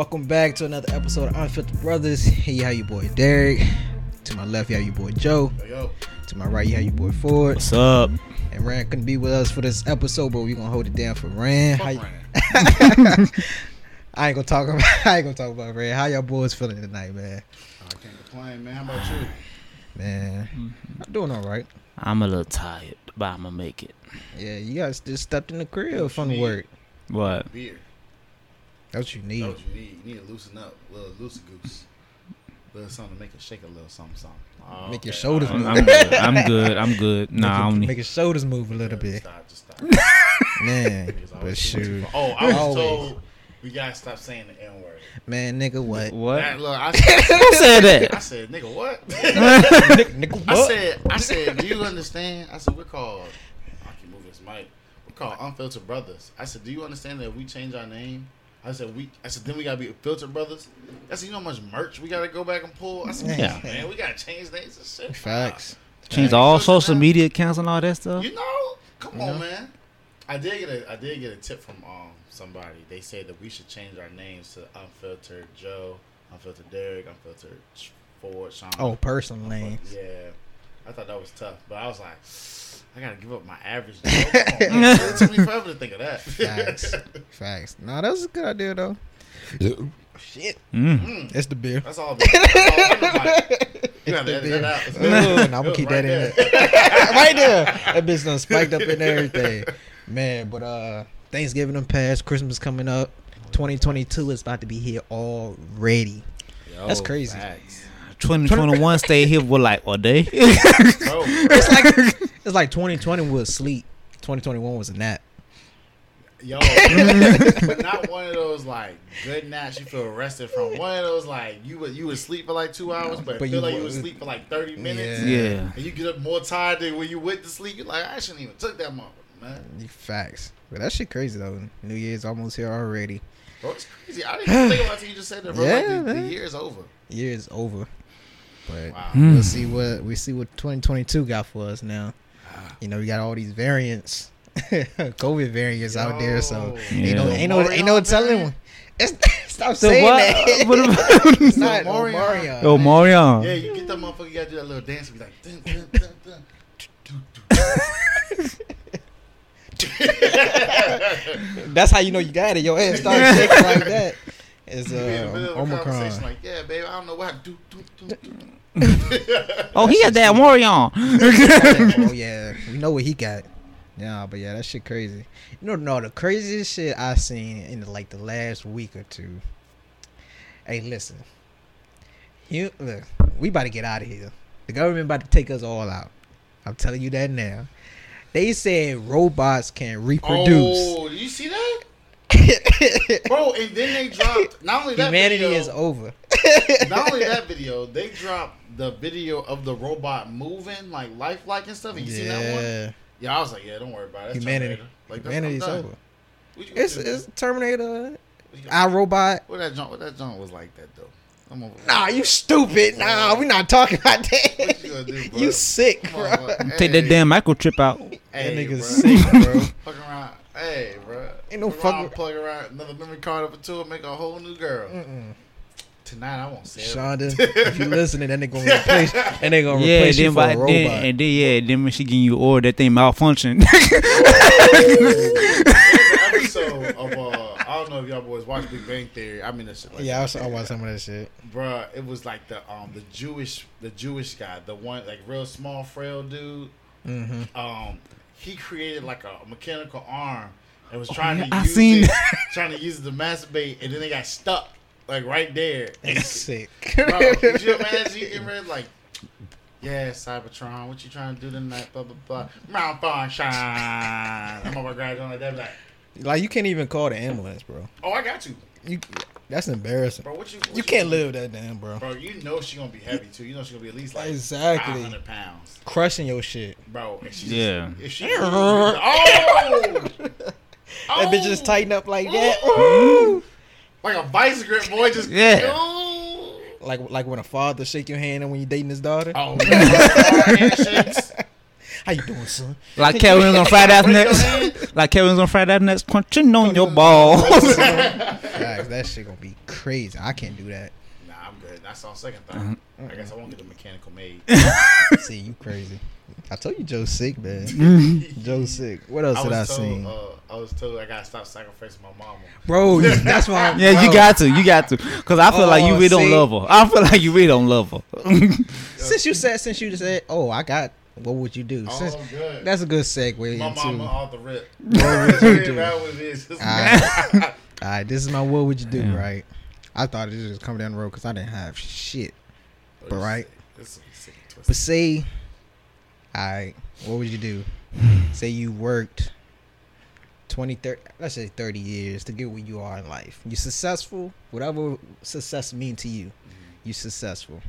And welcome back to another episode of Unfiltered Brothers. Hey, how you boy Derek? To my left, you have your boy Joe. Yo, yo. To my right, you have your boy Ford. What's up? And Rand couldn't be with us for this episode, but we gonna hold it down for Rand. Fuck How you- Ryan. I ain't gonna talk about I ain't gonna talk about Rand. How y'all boys feeling tonight, man? Oh, I can't complain, man. How about you? Man, mm-hmm. I'm doing all right. I'm a little tired, but I'm gonna make it. Yeah, you guys just stepped in the crib from you work. What? Beer. That's what you That's need. what you need. You need to loosen up. A little loosey goose. A little something to make it shake a little something, something. Oh, Make your shoulders I'm, move. I'm good. I'm good. I'm good. Make Nah, I your- don't need. make your shoulders move a little Yeah, bit, Stop, just stop. man. But always shoot. Oh, I was Always. told we gotta stop saying the N word. man, nigga, what? What? look, I Who said, said that? I said, nigga, what? Nigga, nigga, I said, I said, do you understand? I said, we're called. I can move this mic. We're called Unfiltered Brothers. I said, do you understand that if we change our name? I said, we. I said, then we gotta be Filtered Brothers. I said, you know how much merch we gotta go back and pull. I said, Yeah. yeah, man, we gotta change names and shit. Facts. Change all Filter social now. media accounts and all that stuff. You know, come You on, know? man. I did get a I did get a tip from um somebody. They said that we should change our names to Unfiltered Joe, Unfiltered Derek, Unfiltered Ford, Sean. Oh, personal name. Yeah, I thought that was tough, but I was like, I gotta give up my average. Joe. Come on. It took me forever to think of that. Facts. Facts. Nah, that was a good idea though. Shit. Mm. It's the beer. That's all. That's all I'm you gotta edit that out. No, I'm gonna keep right that in there. there. right there. That bitch done spiked up and everything. Man, but uh Thanksgiving done passed, Christmas coming up. 2022 is about to be here already. That's crazy. Facts. 2021 stay here for like a day. Bro, It's like it's like 2020 was sleep. 2021 was a nap. Yo, but not one of those like good naps you feel rested from. One of those like you would you would sleep for like two hours, but, But feel you like you would- would sleep for like thirty minutes, Yeah. yeah. and you get up more tired than when you went to sleep. You're like, I shouldn't even took that motherfucker, man. Facts. But that shit crazy though. New Year's almost here already. Bro, it's crazy. I didn't even think about it. till You just said that, bro. Yeah, like, the, the year is over. Year is over. But Wow. Hmm. we'll see what we see what 2022 got for us now. Ah. You know, we got all these variants, COVID variants out there. So Yo. ain't no ain't no ain't no telling. It's, stop So saying what? that. What about- it's not Omarion. Omarion. Yo, Marion. Yeah, you get that motherfucker. You gotta do that little dance. and Be like, dun, dun, dun, dun. Do, do, do. That's how you know you got it. Your head starts shaking like that. It's You be in the uh, a Omicron. like, yeah, babe, I don't know what. Do, do, do, do. Oh, he had that Marion. oh yeah, we know what he got. Yeah, but yeah, that shit crazy. You know, no, the craziest shit I seen in like the last week or two. Hey, listen, you look, we about to get out of here. The government about to take us all out. I'm telling you that now. They said robots can reproduce. Oh, do you see that, bro? And then they dropped not only that Humanity video, is over. not only that video, they dropped the video of the robot moving like lifelike and stuff. And you seen that one? yeah, Yeah, I was like, yeah, don't worry about it. That's humanity. Like, Humanity's over. You gonna It's do, it's? Terminator. What I Robot. What that joint? What that joint was like that though? I'm over. Nah, you stupid. Nah, we not talking about that. What you gonna do, bro? You sick, Come bro. on, bro. Take that Hey, damn microchip out. Hey, that nigga bro. sick, bro. Fucking around. Hey, bro. Ain't no fucking- Plug around another memory card up into it, make a whole new girl. Mm-mm. Tonight I won't say it. Shonda, if you listening, then they gonna replace, and they gonna Yeah, replace you then, for a by, robot. then and then yeah, then when she getting you order that thing malfunction. Episode of uh, I don't know if y'all boys watch Big Bang Theory. I mean, that. Like yeah, I saw, I watched some of that shit. Bruh, it was like the um the Jewish the Jewish guy, the one like real small frail dude. Mm-hmm. Um, he created like a mechanical arm and was trying yeah, to I use seen it, trying to use it to masturbate, and then they got stuck like right there. That's sick. Bro, could you imagine getting ready like, yeah, Cybertron, what you trying to do tonight? Blah blah blah. Mount Sunshine. I'm over graduating like that. be Like, like you can't even call the ambulance, bro. oh, I got you, You, that's embarrassing. bro. What you? What You can't live that down, bro. bro. You know she gonna be heavy too. You know she gonna be at least like Exactly. 500 pounds, Crushing your shit. bro. And she Yeah. Just, if she, oh, That bitch just tighten up like that. Ooh. Like a vice grip, boy. Just Yeah. Ooh. like like when a father shake your hand and when you dating his daughter. Oh, man. How you doing, son? Like Kevin's on Friday after Break next. hand. Like Kevin's on Friday after next, crunching on your balls. Facts, that shit gonna be crazy. I can't do that. Nah, I'm good. That's on second thought. Uh-huh. I guess I won't get the mechanical made. See, you crazy. I told you Joe's sick, man. Joe's sick. What else I did I was told. see? Uh, I was told I gotta stop sacrificing my mama. Bro, that's why. I'm, Yeah, you got to, you got to, cause I feel like you Oh, really don't love her. I feel like you really don't love her. Since you said, since you said, oh, I got. What would you do? Since, Oh, good. that's a good segue my into. mama off the rip. What would you do? that was it. Alright. All right, this is my what would you do, Yeah. right? I thought it was just coming down the road because I didn't have shit. But right. This is sick and But twisted. say, all right, what would you do? Hmm. say you worked 20, 30, let's say 30 years to get where you are in life. You're successful, whatever success mean to you, hmm. you're successful.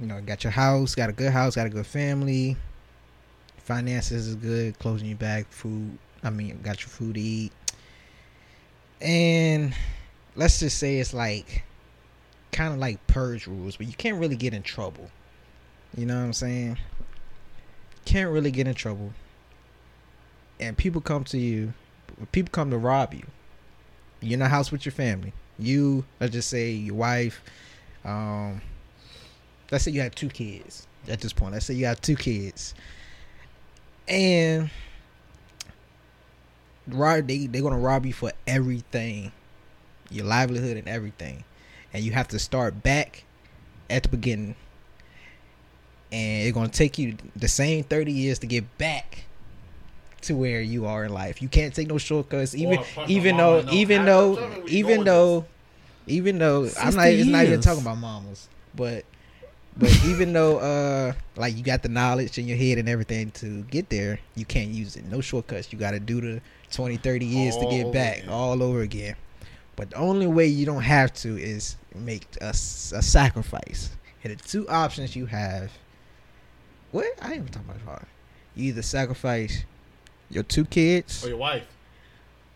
You know, got your house, got a good house, got a good family, finances is good, closing your back, food. I mean, got your food to eat. And let's just say it's like kind of like purge rules, but you can't really get in trouble. You know what I'm saying? Can't really get in trouble. And people come to you, people come to rob you. You're in the house with your family. You, let's just say your wife, um, let's say you have two kids at this point. Let's say you have two kids. And rob they they're gonna rob you for everything. Your livelihood and everything. And you have to start back at the beginning and it's gonna take you the same thirty years to get back to where you are in life. You can't take no shortcuts, even punch my even though in no even though Tell me where you even though even though I'm not 60 it's not even talking about mamas, but but even though uh like you got the knowledge in your head and everything to get there, you can't use it. No shortcuts. You got to do the 20, 30 years All to get back again. all over again. But the only way you don't have to is make a sacrifice. And the two options you have. What? I ain't even talking about hard. You either sacrifice your two kids Or your wife.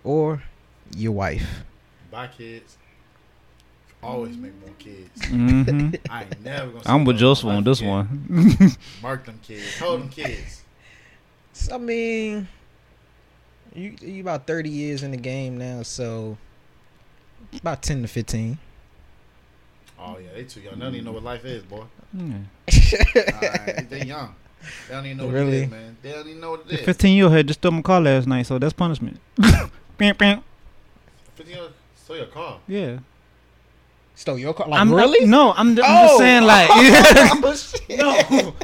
or your wife. Buy kids. Always make more kids. hmm I ain't never gonna. I'm with Joseph on this kid. one. Mark them kids. Hold them kids. So, I mean, you you about thirty years in the game now, so about ten to fifteen. Oh yeah, they too young. They don't even know what life is, boy. Yeah. Alright, they young. They don't even know what Really? it is, man. They don't even know what it is. 15 year old had just stole my car last night, so that's punishment. Bam, bam. Fifteen years. Stole your car. Yeah. Stole your car? Like I'm really? no, I'm, I'm Oh. just saying like. oh, shit. No.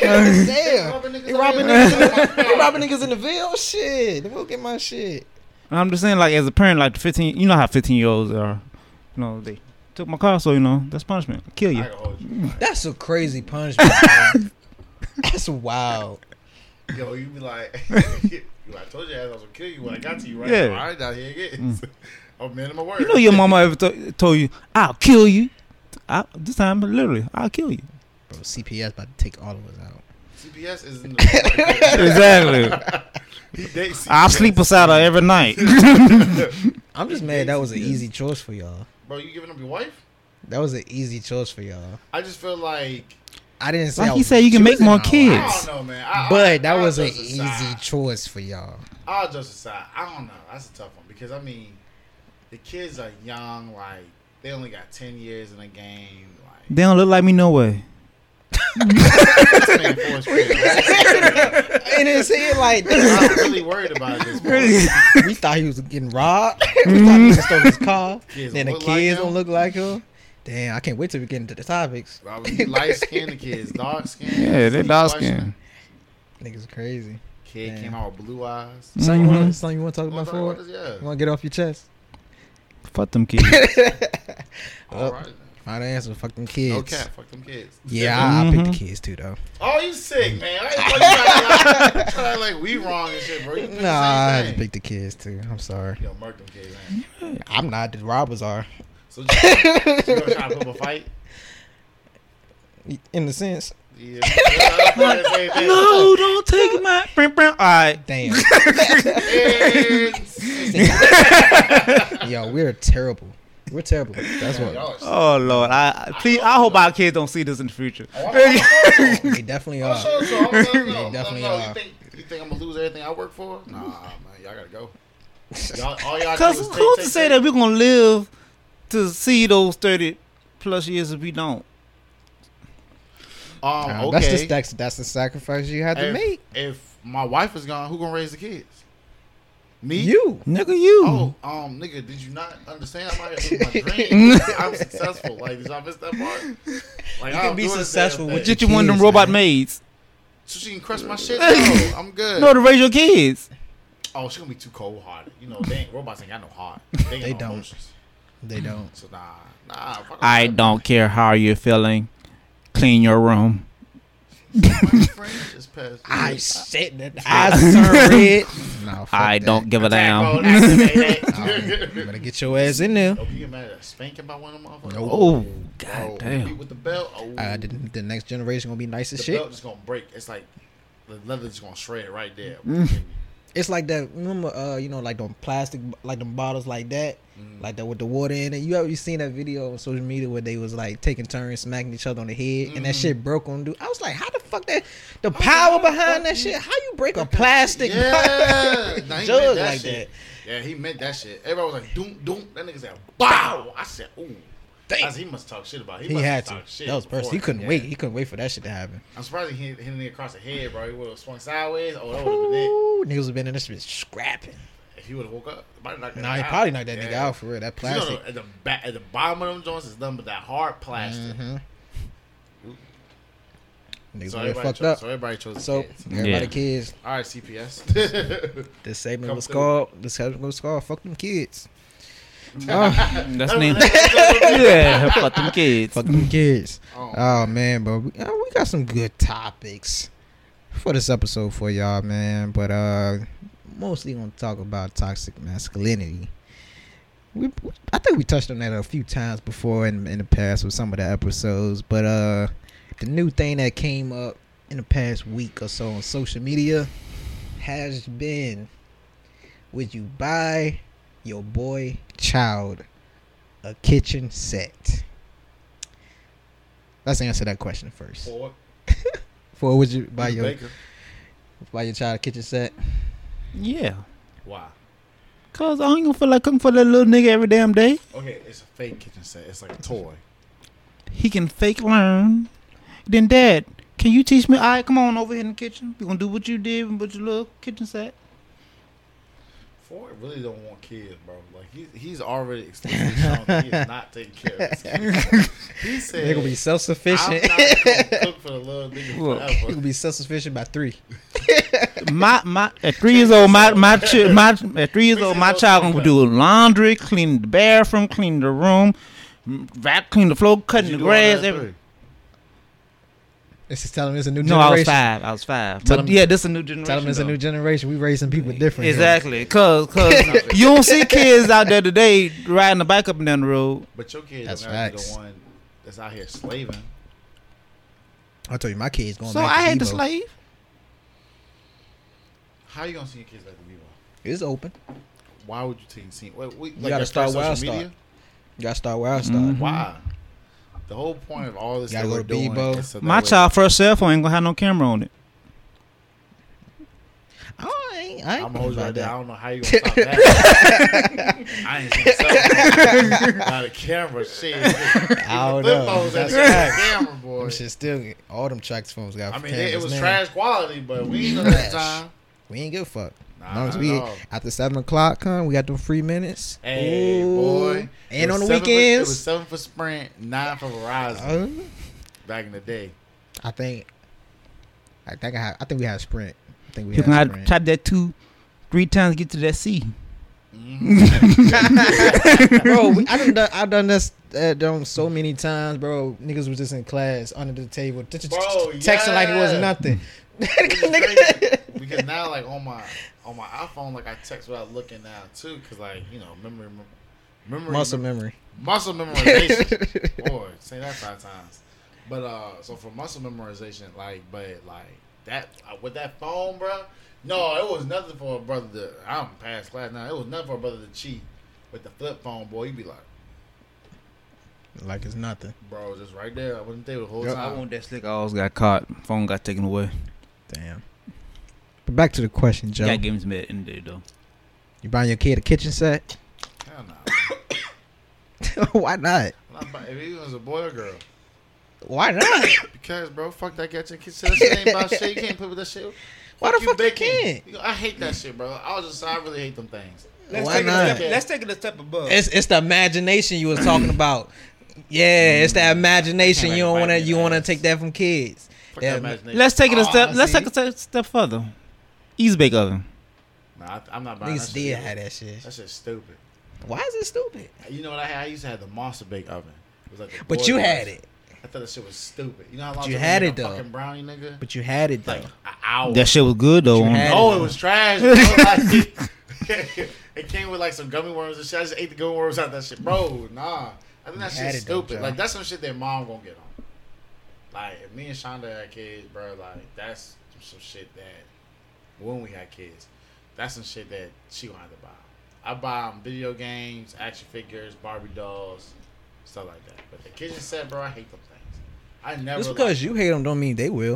Damn. Robbing niggas They out robbing here. niggas. They robbing niggas in the Ville. Oh, shit. They will get my shit. I'm just saying like as a parent, like the 15, you know how 15 year olds are. You know they took my car, so you know that's punishment. Kill you. can you. That's a crazy punishment. bro. That's wild. Yo, you be like, you I told you I was gonna kill you when I got to you, right? Yeah. All right, now here it is. Mm. I'm man of my word. You know your mama ever to- told you, "I'll kill you." I, this time, literally, I'll kill you. Bro, CPS about to take all of us out. CPS is in the Exactly. I'll sleep beside her every night. I'm just mad that was an easy choice for y'all. Bro, you giving up your wife? That was an easy choice for y'all. I just feel like I didn't say Like I he said, you can make more kids. wife. I don't know, man. I, But I, that I'll was an easy decide. choice for y'all. I'll just decide. I don't know. That's a tough one because I mean, the kids are young. Like they only got ten years in the game. Like they don't look like me no way. this man Forest Whitaker. And it's saying like I'm really worried about this. boy. we thought he was getting robbed. we thought he stole his car. Kids then the don't like kids don't look like him. Damn, I can't wait till we get into the topics. Robert, you light skinned, the kids dark skinned. Yeah, they dark skinned. Niggas crazy. Kid Damn. came out with blue eyes. Mm-hmm. Son, you want son, you want to talk Wanna about talk for about it? this? You want to get off your chest? Fuck them kids. All right. Find the answer. fucking them kids. No cap. Fuck them kids. Yeah, I, I mm-hmm. picked the kids too, though. Oh, you sick, man. I ain't you trying to like, trying to like we wrong and shit, bro. You picked Nah, I the just same thing. picked the kids too. I'm sorry. Yo, murk them kids, man. I'm not. The robbers are. So you, you gonna try to put up a fight? In the sense. Yeah. Yeah, I'm saying that. no, don't take my. All right. Damn. And- Yo, we're terrible. We're terrible. That's what. Oh Lord, I I- please. I hope our kids don't see this in the future. Oh, They definitely are. sure so. I'm letting them. They definitely Let them are. You think, you think I'm gonna lose everything I work for? Nah, man, y'all gotta go. Y'all, all y'all Cause do is take, who's take, to say take. that we're gonna live to see those thirty plus years if we don't? Um, Nah, okay. That's the that's, that's the sacrifice you had to if, make. if my wife is gone, who gonna raise the kids? Me? You. Nigga, you. Oh, um, nigga, did you not understand? I'm out here living my dream. I'm successful. Like, did y'all miss that part? Like, You I can don't be successful damn with thing. Get you one of them robot man. maids. So she can crush my shit. No, I'm good. No, to raise your kids. Oh, she gonna be too cold hearted. You know, they ain't, robots ain't got no heart. They, They no don't. Emotions. They don't. So nah, nah. I don't care how you're feeling. Clean your room. My friend just passed. I said that. The eyes turn red. No, I that. don't give a damn. activated. Oh, you better get your ass in there. Oh, can you imagine a spanking by one of them motherfuckers? Nope. Oh, god beat damn. with the belt. Oh, Uh, the, the next generation gonna be nice as the shit. belt just gonna break. It's like the leather just gonna shred right there. Mm. It's like that. Remember, uh, you know, like them plastic, like them bottles, like that, Mm. like that with the water in it. You ever seen that video on social media where they was like taking turns smacking each other on the head, and that Mhm. shit broke on dude. I was like, how the fuck that? The like, power behind that shit? How you break a plastic Yeah, Nah, he meant jug that like shit. that? Yeah, he meant that shit. Everybody was like, doom, doom. That nigga said, bow. I said, ooh. I said, he must talk shit about it. He must had to. talk shit That was personal. He couldn't yeah. wait. He couldn't wait for that shit to happen. I'm surprised he hit, hit a nigga across the head, bro. He would have swung sideways. Oh, that would have been it. Ooh, niggas have been in this bitch scrapping. If he would have woke up, might knocked that Nah, he out. probably knocked that nigga out for real. That 'Cause You plastic. know, at the back, at the bottom of them joints is nothing but that hard plastic. Mhm. Niggas So really everybody, fucked chose, up. so everybody chose So kids. everybody Yeah. kids. All right, CPS. This segment Come was through. called. This segment was called. Fuck them kids. Oh, That's name. yeah. yeah, fuck them kids. fuck them kids. Oh, Oh man, but we, uh, we got some good topics for this episode for y'all, man. But uh, mostly gonna talk about toxic masculinity. We, I think we touched on that a few times before in in the past with some of the episodes. But uh, the new thing that came up in the past week or so on social media has been: Would you buy your boy child a kitchen set? Let's answer that question first. Four. For would you buy your Baker. buy your child a kitchen set? Yeah, Why? cause I ain't gonna feel like cooking for that little nigga every damn day. Okay, it's a fake kitchen set. It's like a toy. He can fake learn. Then dad, can you teach me? All right, come on over here in the kitchen. We gonna do what you did with your little kitchen set. Ford really don't want kids, bro. Like he's he's already explicitly shown he is not taking care of his kids. He said, They're gonna be self sufficient. cook for the little nigga Look. They're forever." gonna be self sufficient by three. My my at three years old, my my chi- my at three years old, my child gonna do laundry, clean the bathroom, clean the room, vac clean the floor, cutting the do all that grass. at Every, three? This is telling me it's a new generation. no, generation. I was five. I was five. Tell but him- yeah, this is a new generation. Tell them it's a new generation. We raising people different. Exactly, cause cause you don't see kids out there today riding a bike up and down the road. But your kids That's don't gotta be facts. the one that's out here slaving. I told you, my kids going So back I to had to slave. How you gonna see your kids like the Vivo? It's open. Why would you take see? Wait, wait, You gotta start first where I start. You gotta start where I start. Mhm. Why? The whole point of all this Gotta that go we're to doing Bebo. is so that My way- child first cell phone ain't gonna have no camera on it. I ain't, I ain't I'm gonna hold you about right there. I don't know how you gonna stop that. I ain't seen something about a camera. Shit, I don't Flip know. phones That's that camera, boy. Them shit still, all them tracks phones got I mean, it, it was now. trash quality, but we ain't know that time. We ain't give a fuck. Nah, As long as we at all. after seven o'clock come, we got them free minutes. Hey, Ooh. boy. And on the weekends for- it was seven for Sprint, nine for Verizon Uh, back in the day. I think, I think I, have, I think we had Sprint. I think we You had can have Sprint. tap that two, three times to get to that C. Mhm. bro, we, I done, done I done this uh, done so many times, bro. Niggas was just in class under the table, t- t- t- Bro, texting like it wasn't nothing. Which is crazy, because now, like on my on my iPhone, like I text without looking now too, because like you know memory, memory, Muscle memory. muscle memorization. Boy, say that five times. But uh, so for muscle memorization, like, but like that uh, with that phone, bro. No, it was nothing for a brother to. I'm past class now. It was nothing for a brother to cheat with the flip phone, boy. You'd be like, like it's nothing. Bro, just right there. I wasn't there the whole Yep. I want that slick. I always got caught. Phone got taken away. Damn. But back to the question, Joe. Got games made in there though. You buying your kid a kitchen set? Hell no. Why not? I'm not buying- If he was a boy or girl. Why not? Because, bro, fuck that kitchen. Kitchen that shit ain't about shit. You can't put with that shit. Why the fuck you baking. can't? You know, I hate that shit, bro. I was just, I really hate them things. Let's Why take it a not? Step, let's take it a step above. It's it's the imagination you was talking about. Yeah, it's that mm. imagination. You don't want to. You want to take that from kids. Fuck Yeah, imagination. let's take it a Oh, step. Let's see? take it a step, step further. Easy bake oven. Nah, I, I'm not buying that Niggas shit. did either. have that shit. That shit's stupid. Why is it stupid? You know what I had? I used to have the monster bake oven. It was like the But you had it. I thought that shit was stupid. You know how long you it took me had it, a though. Fucking brownie, nigga. But you had it though. Like an hour. That shit was good though. You on- Oh, it, it was trash. Bro. It came with like some gummy worms and shit. I just ate the gummy worms out of that shit, bro. Nah, I think that You shit's it though, stupid. Like that's some shit that mom gonna get on. Like if me and Shonda had kids, bro, like that's some shit that when we had kids, that's some shit that she wanted to have to buy. I buy 'em video games, action figures, Barbie dolls, stuff like that. But the kitchen set, bro, I hate them things. I never. Just because you hate them don't mean they will.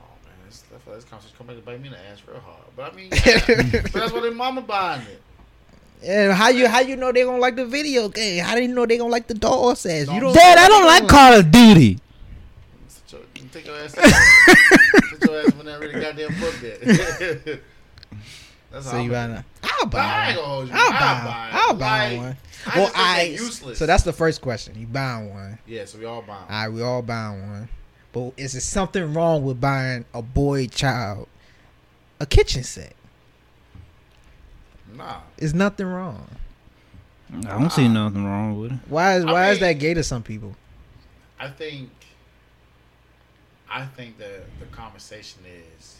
Oh man, this, I feel like this conversation come back to bite me in the ass real hard. But I mean, yeah, but that's what their mama buying it. And how you how you know they gonna like the video game? How do you know they gonna like the doll sets? You don't. Dad, I don't like Call of Duty. Sit you take your ass. Sit your ass when that really goddamn book that. that's So you I'm- buying? a- I'll But I ain't buy. gonna hold One. you. I'll I'll buy. buy. I'll buy Like, one. I Well, just think I. they're useless. So that's the first question. You buying one? yeah. So we all buying. All right, we all buying one. But is there something wrong with buying a boy child a kitchen set? Nah, Is nothing wrong. I don't see nothing wrong with it. Why is I why is that gay to some people? I think. I think that the conversation is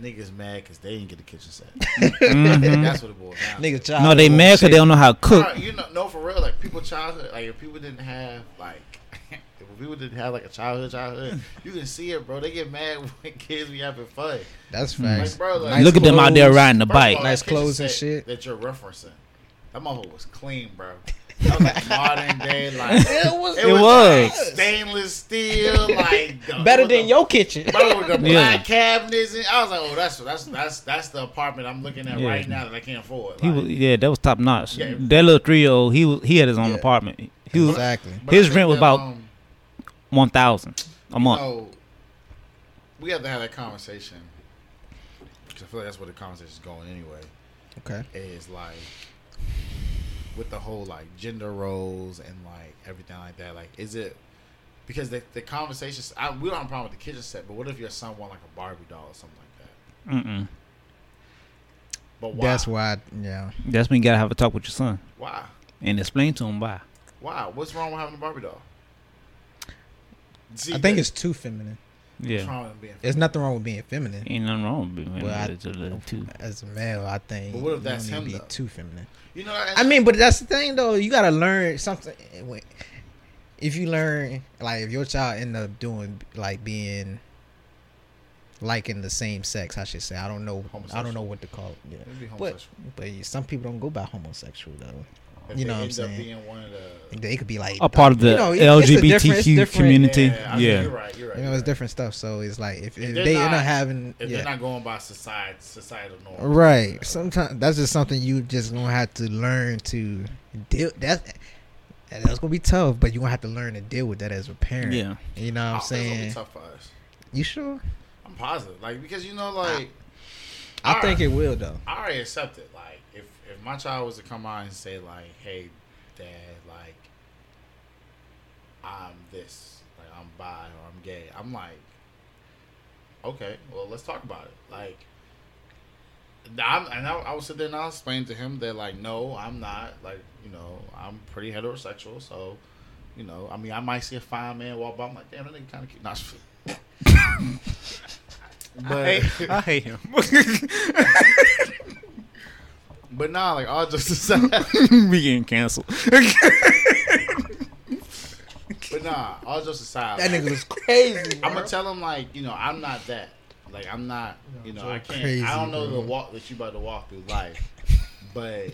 niggas mad because they didn't get the kitchen set. Mhm. That's what it boils down. to. Nigga child. No, they mad because they don't know how to cook. Alright, you know, no, for real. Like people childhood, like if people didn't have like, if people didn't have like a childhood, childhood, you can see it, bro. They get mad when kids be having fun. That's Like, facts. bro, like, Nice Look at them out there riding the bike. all, Nice clothes and shit. that you're referencing. That motherfucker was clean, bro. That was like modern day, like It was. it, It was, was. like, stainless steel, like the- better than the- your kitchen. Bro, with the Yeah. black cabinets, and I was like, "Oh, that's that's that's that's the apartment I'm looking at Yeah. right now that I can't afford." He Like, was, yeah, that was top notch. Yeah. That little three year old, he was, he had his own Yeah. apartment. He was Exactly. his rent was that, about- um, one thousand a month. No, we have to have that conversation because I feel like that's where the conversation is going anyway. Okay. Is like with the whole like gender roles and like everything like that. Like, is it because the the conversations? I, we don't have a problem with the kitchen set, but what if your son want like a Barbie doll or something like that? Mm-mm. But why? That's why. Yeah. That's when you gotta have a talk with your son Why? and explain to him why. Why? What's wrong with having a Barbie doll? See, I think that- it's too feminine. What's Yeah, wrong with being. There's nothing wrong with being feminine. ain't nothing wrong with it. Well, I- It's a little too. As a male, I think. But what if that's him, to though? Be too feminine. You know, that, I mean, but that's the thing though. You gotta learn something. If you learn, like, if your child end up doing like being liking the same sex, I should say. I don't know. I don't know what to call it. Yeah. It'd be But but some people don't go by homosexual though. If you know what I'm saying? being one of the They could be like A part of the you know, it- it's a different- it's LGBTQ community. Yeah, I mean, Yeah. you're right. You're right. You know, it's different stuff. So it's like if, if they're they end not- up having If yeah. they're not going by society, societal norms, Right. Sometimes that's just something you just gonna have to learn to deal. That that's gonna be tough, but you gonna have to learn to deal with that as a parent. Yeah, You know what I I'm oh, think it's gonna be saying? tough for us. You sure? I'm positive, like because you know, like I All think right. it will though. I already accept it. If my child was to come out and say like, "Hey, dad, like I'm this, like I'm bi or I'm gay," I'm like, okay, well let's talk about it. Like. I'm, and I, I would sit there and I'll explain to him that like no I'm not like you know I'm pretty heterosexual so you know I mean I might see a fine man walk by I'm like damn that nigga kind of cute not but I hate him. but nah like all just aside we getting canceled. But nah, all just aside, That nigga was crazy. I'm gonna tell him like, you know, I'm not that. Like I'm not, you know, I can't. crazy, I don't know bro. the walk that you about to walk through life, but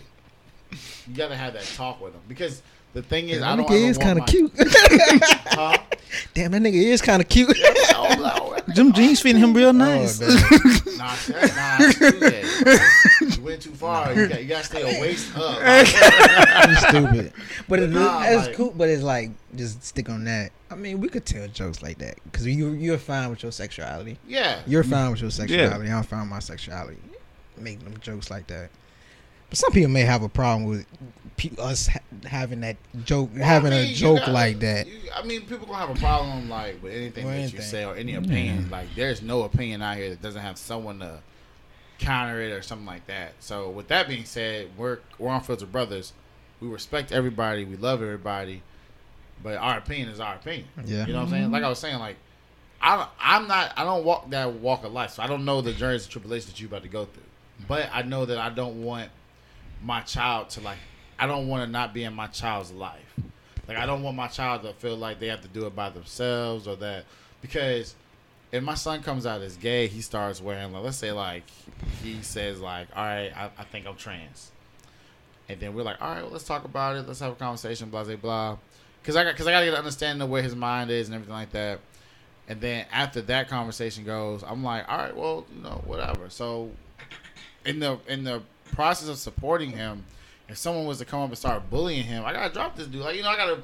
you gotta have that talk with him because the thing is, I That don't nigga ever is want kind my- of cute. Huh? Damn, that nigga is kind of cute. Oh, no. Them jeans fitting him real nice. Oh. Nah, that, nah, that's too gay. You went too far. You got, you got to stay a waist up. You stupid. But it's, Nah, it's like- cool. But it's like just stick on that. I mean, we could tell jokes like that because you you're fine with your sexuality. Yeah. You're fine with your sexuality. I'm fine with my sexuality. Make them jokes like that. But some people may have a problem with us ha- having that joke, Well, having I a mean, you joke gotta- like that. you- I mean, people gonna have a problem like with anything With that anything. you say or any opinion. Like, there's no opinion out here that doesn't have someone to counter it or something like that. So, with that being said, we're we're on Filter Brothers. We respect everybody. We love everybody. But our opinion is our opinion. Yeah. You know what I'm saying? Like I was saying, like I I'm not I don't walk that walk of life, so I don't know the journeys and tribulations that you about to go through. But I know that I don't want my child to like I don't want to not be in my child's life. Like I don't want my child to feel like they have to do it by themselves or that because if my son comes out as gay, he starts wearing like let's say like he says like, All right, I, I think I'm trans. And then we're like, all right, well, let's talk about it. Let's have a conversation, blah, blah, blah. Because I got, because I got to get an understanding of where his mind is and everything like that. And then after that conversation goes, I'm like, all right, well, you know, whatever. So, in the in the process of supporting him, if someone was to come up and start bullying him, I gotta drop this dude. Like, you know, I gotta.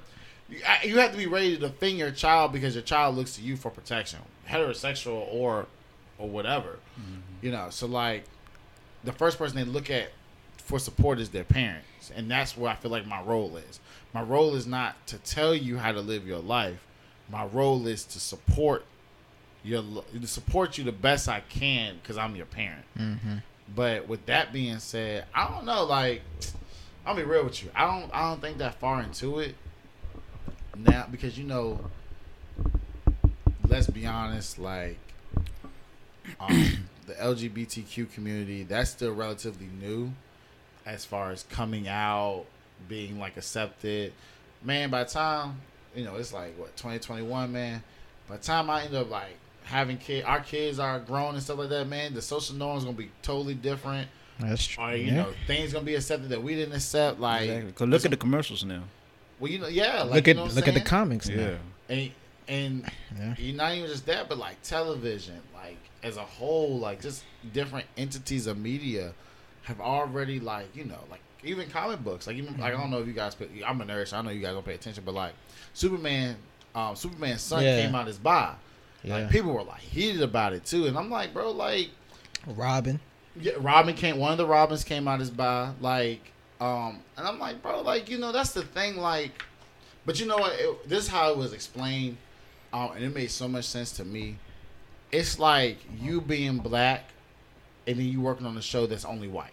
You, have to be ready to defend your child because your child looks to you for protection, heterosexual or or whatever. You know, so like the first person they look at for support is their parents, and that's where I feel like my role is. My role is not to tell you how to live your life. My role is to support your to support you the best I can because I'm your parent. Mm-hmm. But with that being said, I don't know. Like, I'll be real with you. I don't. I don't think that far into it now because you know. Let's be honest. Like, um, the LGBTQ community that's still relatively new, as far as coming out, being like accepted. Man, by time you know, it's like what 2021, man. By time I end up like having kids, our kids are grown and stuff like that, man. The social norms gonna be totally different. That's true. Or you yeah. know, things gonna be accepted that we didn't accept. Like, Exactly. 'Cause look at the commercials now. well, you know, yeah. Like, look you at know what I'm look at the saying? comics now. and and Yeah. you're not even just that, but like television, like as a whole, like just different entities of media have already like you know like even comic books, like even like I don't know if you guys, pay, I'm a nerd, so I know you guys don't pay attention, but like Superman, um, Superman's son Yeah. came out as bi. Yeah. Like people were like heated about it too, and I'm like, bro, like Robin. yeah, Robin came. One of the Robins came out as bi. Like, um, and I'm like, bro, like you know, that's the thing. Like, but you know what? It, this is how it was explained, um, and it made so much sense to me. It's like you being black, and then you working on a show that's only white.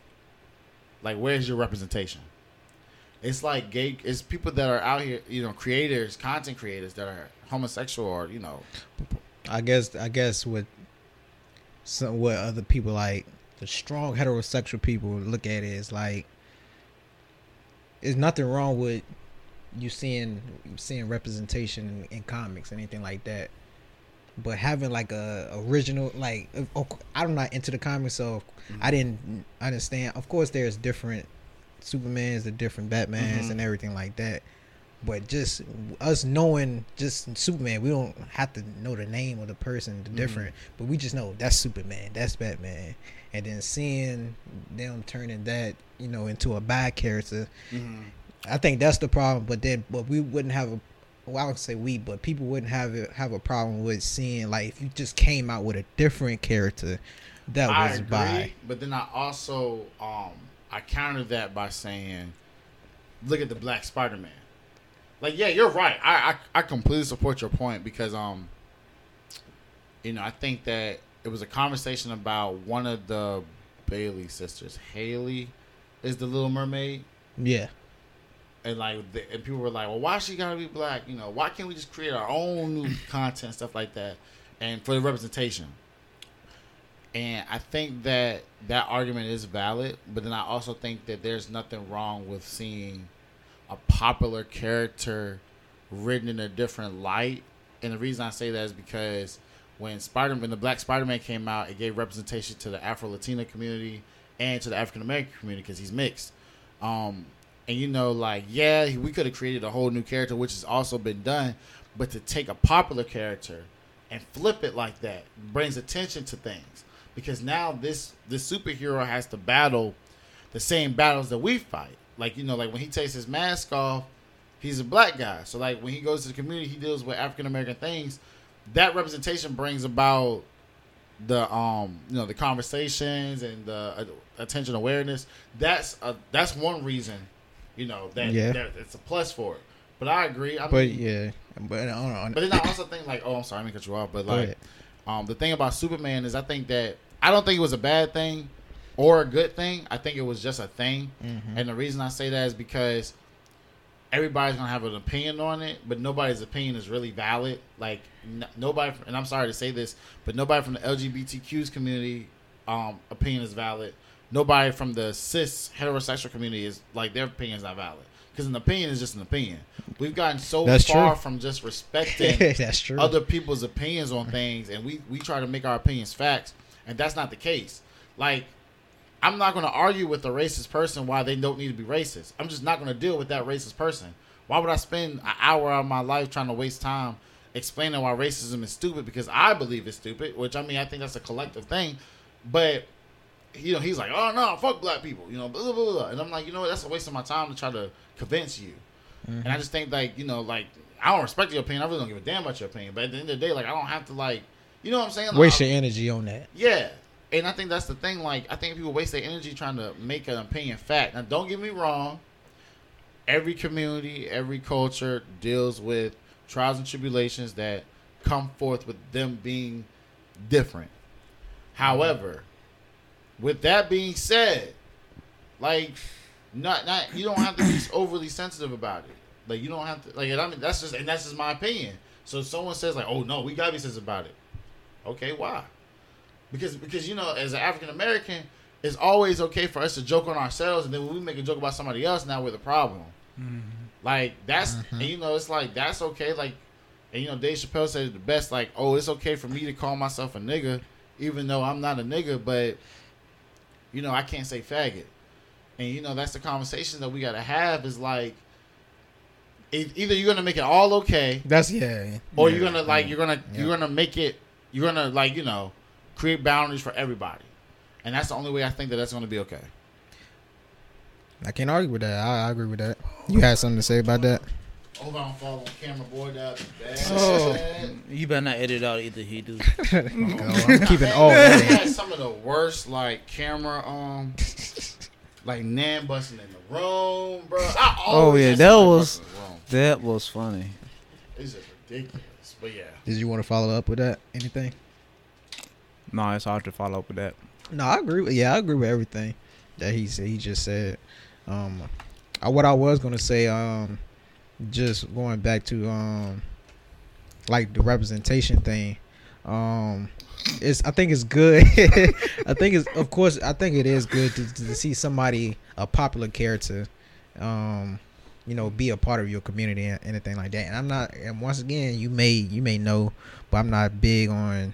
Like, where's your representation? It's like gay. It's people that are out here, you know, creators, content creators that are homosexual or you know, I guess I guess what some what other people like the strong heterosexual people look at it is like there's nothing wrong with you seeing seeing representation in, in comics and anything like that. But having like a original like of- of cou- I'm not into the comics so I didn't understand. Of course there's different Supermans the different Batmans Mhm. and everything like that but just us knowing just Superman, we don't have to know the name of the person, the different, but we just know that's Superman, that's Batman, and then seeing them turning that, you know, into a bad character, I think that's the problem. But then, but we wouldn't have a, well, I would say we, but people wouldn't have a, have a problem with seeing like if you just came out with a different character that I was agree, by. but then I also um I countered that by saying, look at the Black Spider Man. Like, yeah, you're right. I, I I completely support your point because um, you know, I think that it was a conversation about one of the Bailey sisters. Halle is the Little Mermaid. Yeah, And like, the, and people were like, "Well, why she gotta be black? You know, why can't we just create our own new content, stuff like that, and for the representation?" And I think that that argument is valid, but then I also think that there's nothing wrong with seeing a popular character written in a different light. And the reason I say that is because when Spider when the Black Spider Man came out, it gave representation to the Afro Latina community and to the African American community because he's mixed. Um, And you know, like, yeah, we could have created a whole new character, which has also been done. But to take a popular character and flip it like that brings attention to things because now this this superhero has to battle the same battles that we fight. Like you know, like when he takes his mask off, he's a black guy. So like when he goes to the community, he deals with African American things. That representation brings about the um you know the conversations and the uh, attention awareness. That's a, that's one reason, you know that, Yeah. that it's a plus for it. But I agree. I But mean, yeah, but I don't know. but then I also think like, oh, I'm sorry, I'm gonna cut you off. But like, um, the thing about Superman is, I think that I don't think it was a bad thing or a good thing. I think it was just a thing. Mhm. And the reason I say that is because everybody's gonna have an opinion on it, but nobody's opinion is really valid. Like n- nobody, and I'm sorry to say this, but nobody from the LGBTQ's community um, opinion is valid. Nobody from the cis heterosexual community is like their opinion is not valid because an opinion is just an opinion. We've gotten so That's far true. from just respecting That's true. other people's opinions on things and we we try to make our opinions facts and that's not the case like i'm not going to argue with a racist person why they don't need to be racist i'm just not going to deal with that racist person why would i spend an hour of my life trying to waste time explaining why racism is stupid because i believe it's stupid which i mean i think that's a collective thing but you know he's like oh no fuck black people you know blah, blah, blah, and i'm like you know what that's a waste of my time to try to convince you and I mm-hmm. just think like you know like I don't respect your opinion. I really don't give a damn about your opinion. But at the end of the day, like I don't have to like you know what I'm saying. Like, Waste your energy on that. yeah. And I think that's the thing. Like I think people waste their energy trying to make an opinion fact. Now don't get me wrong. Every community, every culture deals with trials and tribulations that come forth with them being different. However, with that being said, like not not you don't have to be overly sensitive about it. Like you don't have to like I mean that's just and that's just my opinion. So someone says like, "Oh no, we gotta be sensitive about it," okay, why? Because because you know, as an African American, it's always okay for us to joke on ourselves, and then when we make a joke about somebody else, now we're the problem. Mm-hmm. Like that's mm-hmm. and you know, it's like that's okay. Like and you know, Dave Chappelle said it the best. Like, oh, it's okay for me to call myself a nigga, even though I'm not a nigga, but you know, I can't say faggot. And you know, that's the conversation that we gotta have. Is like, e- either you're gonna make it all okay, That's yeah. or you're gonna like you're gonna Yeah. you're gonna make it you're gonna like you know create boundaries for everybody, and that's the only way I think that that's gonna be okay. I can't argue with that. I, I agree with that. You had something to say about that? Hold on, follow on camera, boy. That bad. Oh. You better not edit out either he do. Go, I'm keeping all They had some of the worst like camera um like nan busting in the room, bro. I Oh, yeah, that was- busting in the room. That was funny. It's just ridiculous. But yeah, Did you want to follow up with that? Anything? No, it's hard to follow up with that. No, I agree. With, yeah, I agree with everything that he said. He just said. Um, I, what I was gonna say. Um, just going back to um, like the representation thing. Um, it's. I think it's good. I think it's. Of course, I think it is good to, to see somebody a popular character. Um, you know, be a part of your community and anything like that. And I'm not. And once again, you may you may know, but I'm not big on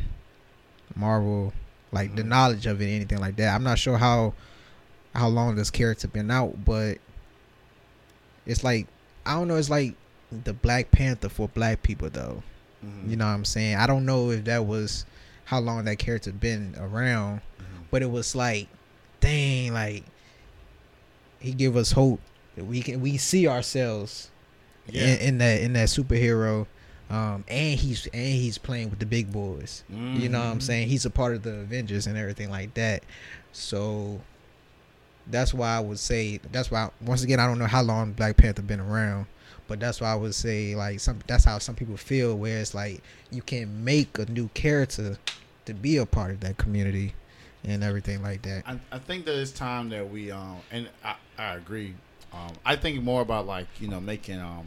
Marvel like the knowledge of it, anything like that. I'm not sure how how long this character been out, but it's like I don't know. It's like the Black Panther for Black people, though. Mhm. You know what I'm saying? I don't know if that was how long that character been around, Mhm. but it was like, dang, like he give us hope that we can we see ourselves yeah. in, in that in that superhero. Um, and he's and he's playing with the big boys. You know what I'm Mhm. saying? He's a part of the Avengers and everything like that. So that's why I would say that's why once again I don't know how long Black Panther been around, but that's why I would say like some that's how some people feel where it's like you can't make a new character to be a part of that community and everything like that. I, I think that it's time that we um and I, I agree. Um I think more about like, you know, making um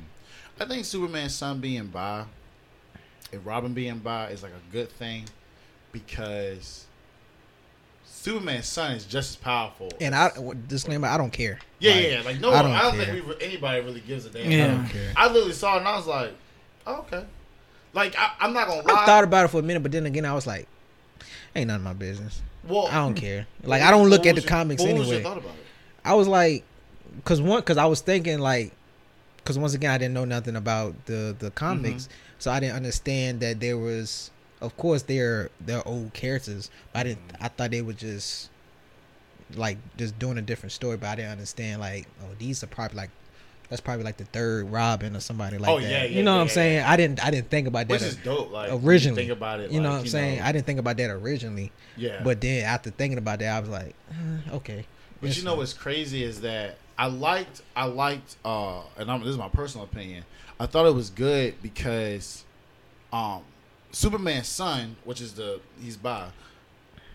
I think Superman's son being bi and Robin being bi is like a good thing because Superman's son is just as powerful. And I disclaimer I don't care. yeah, Like, yeah, yeah, like no, I I don't don't, think we, anybody really gives a damn. Yeah. I don't care. I literally saw it and I was like, oh, okay. Like I, I'm not gonna lie. I thought about it for a minute, but then again I was like, ain't none of my business. well, I don't care. Like I don't look at the your- comics what was your anyway. thought about it? I was like, cause one, cause I was thinking like, cause once again I didn't know nothing about the the comics, Mm-hmm. so I didn't understand that there was, of course, they're they're old characters. But I didn't. I thought they were just like just doing a different story, but I didn't understand like, oh, these are probably like. That's probably like the third Robin or somebody like Oh, that. yeah, yeah, you know yeah, what I'm saying? I didn't. I didn't think about that Which is dope. Like originally. think about it. You know what I'm saying? know, I didn't think about that originally, yeah. but then after thinking about that, I was like, uh, okay. But you know what's crazy is that I liked I liked uh and I'm, this is my personal opinion. I thought it was good because um Superman's son, which is the he's by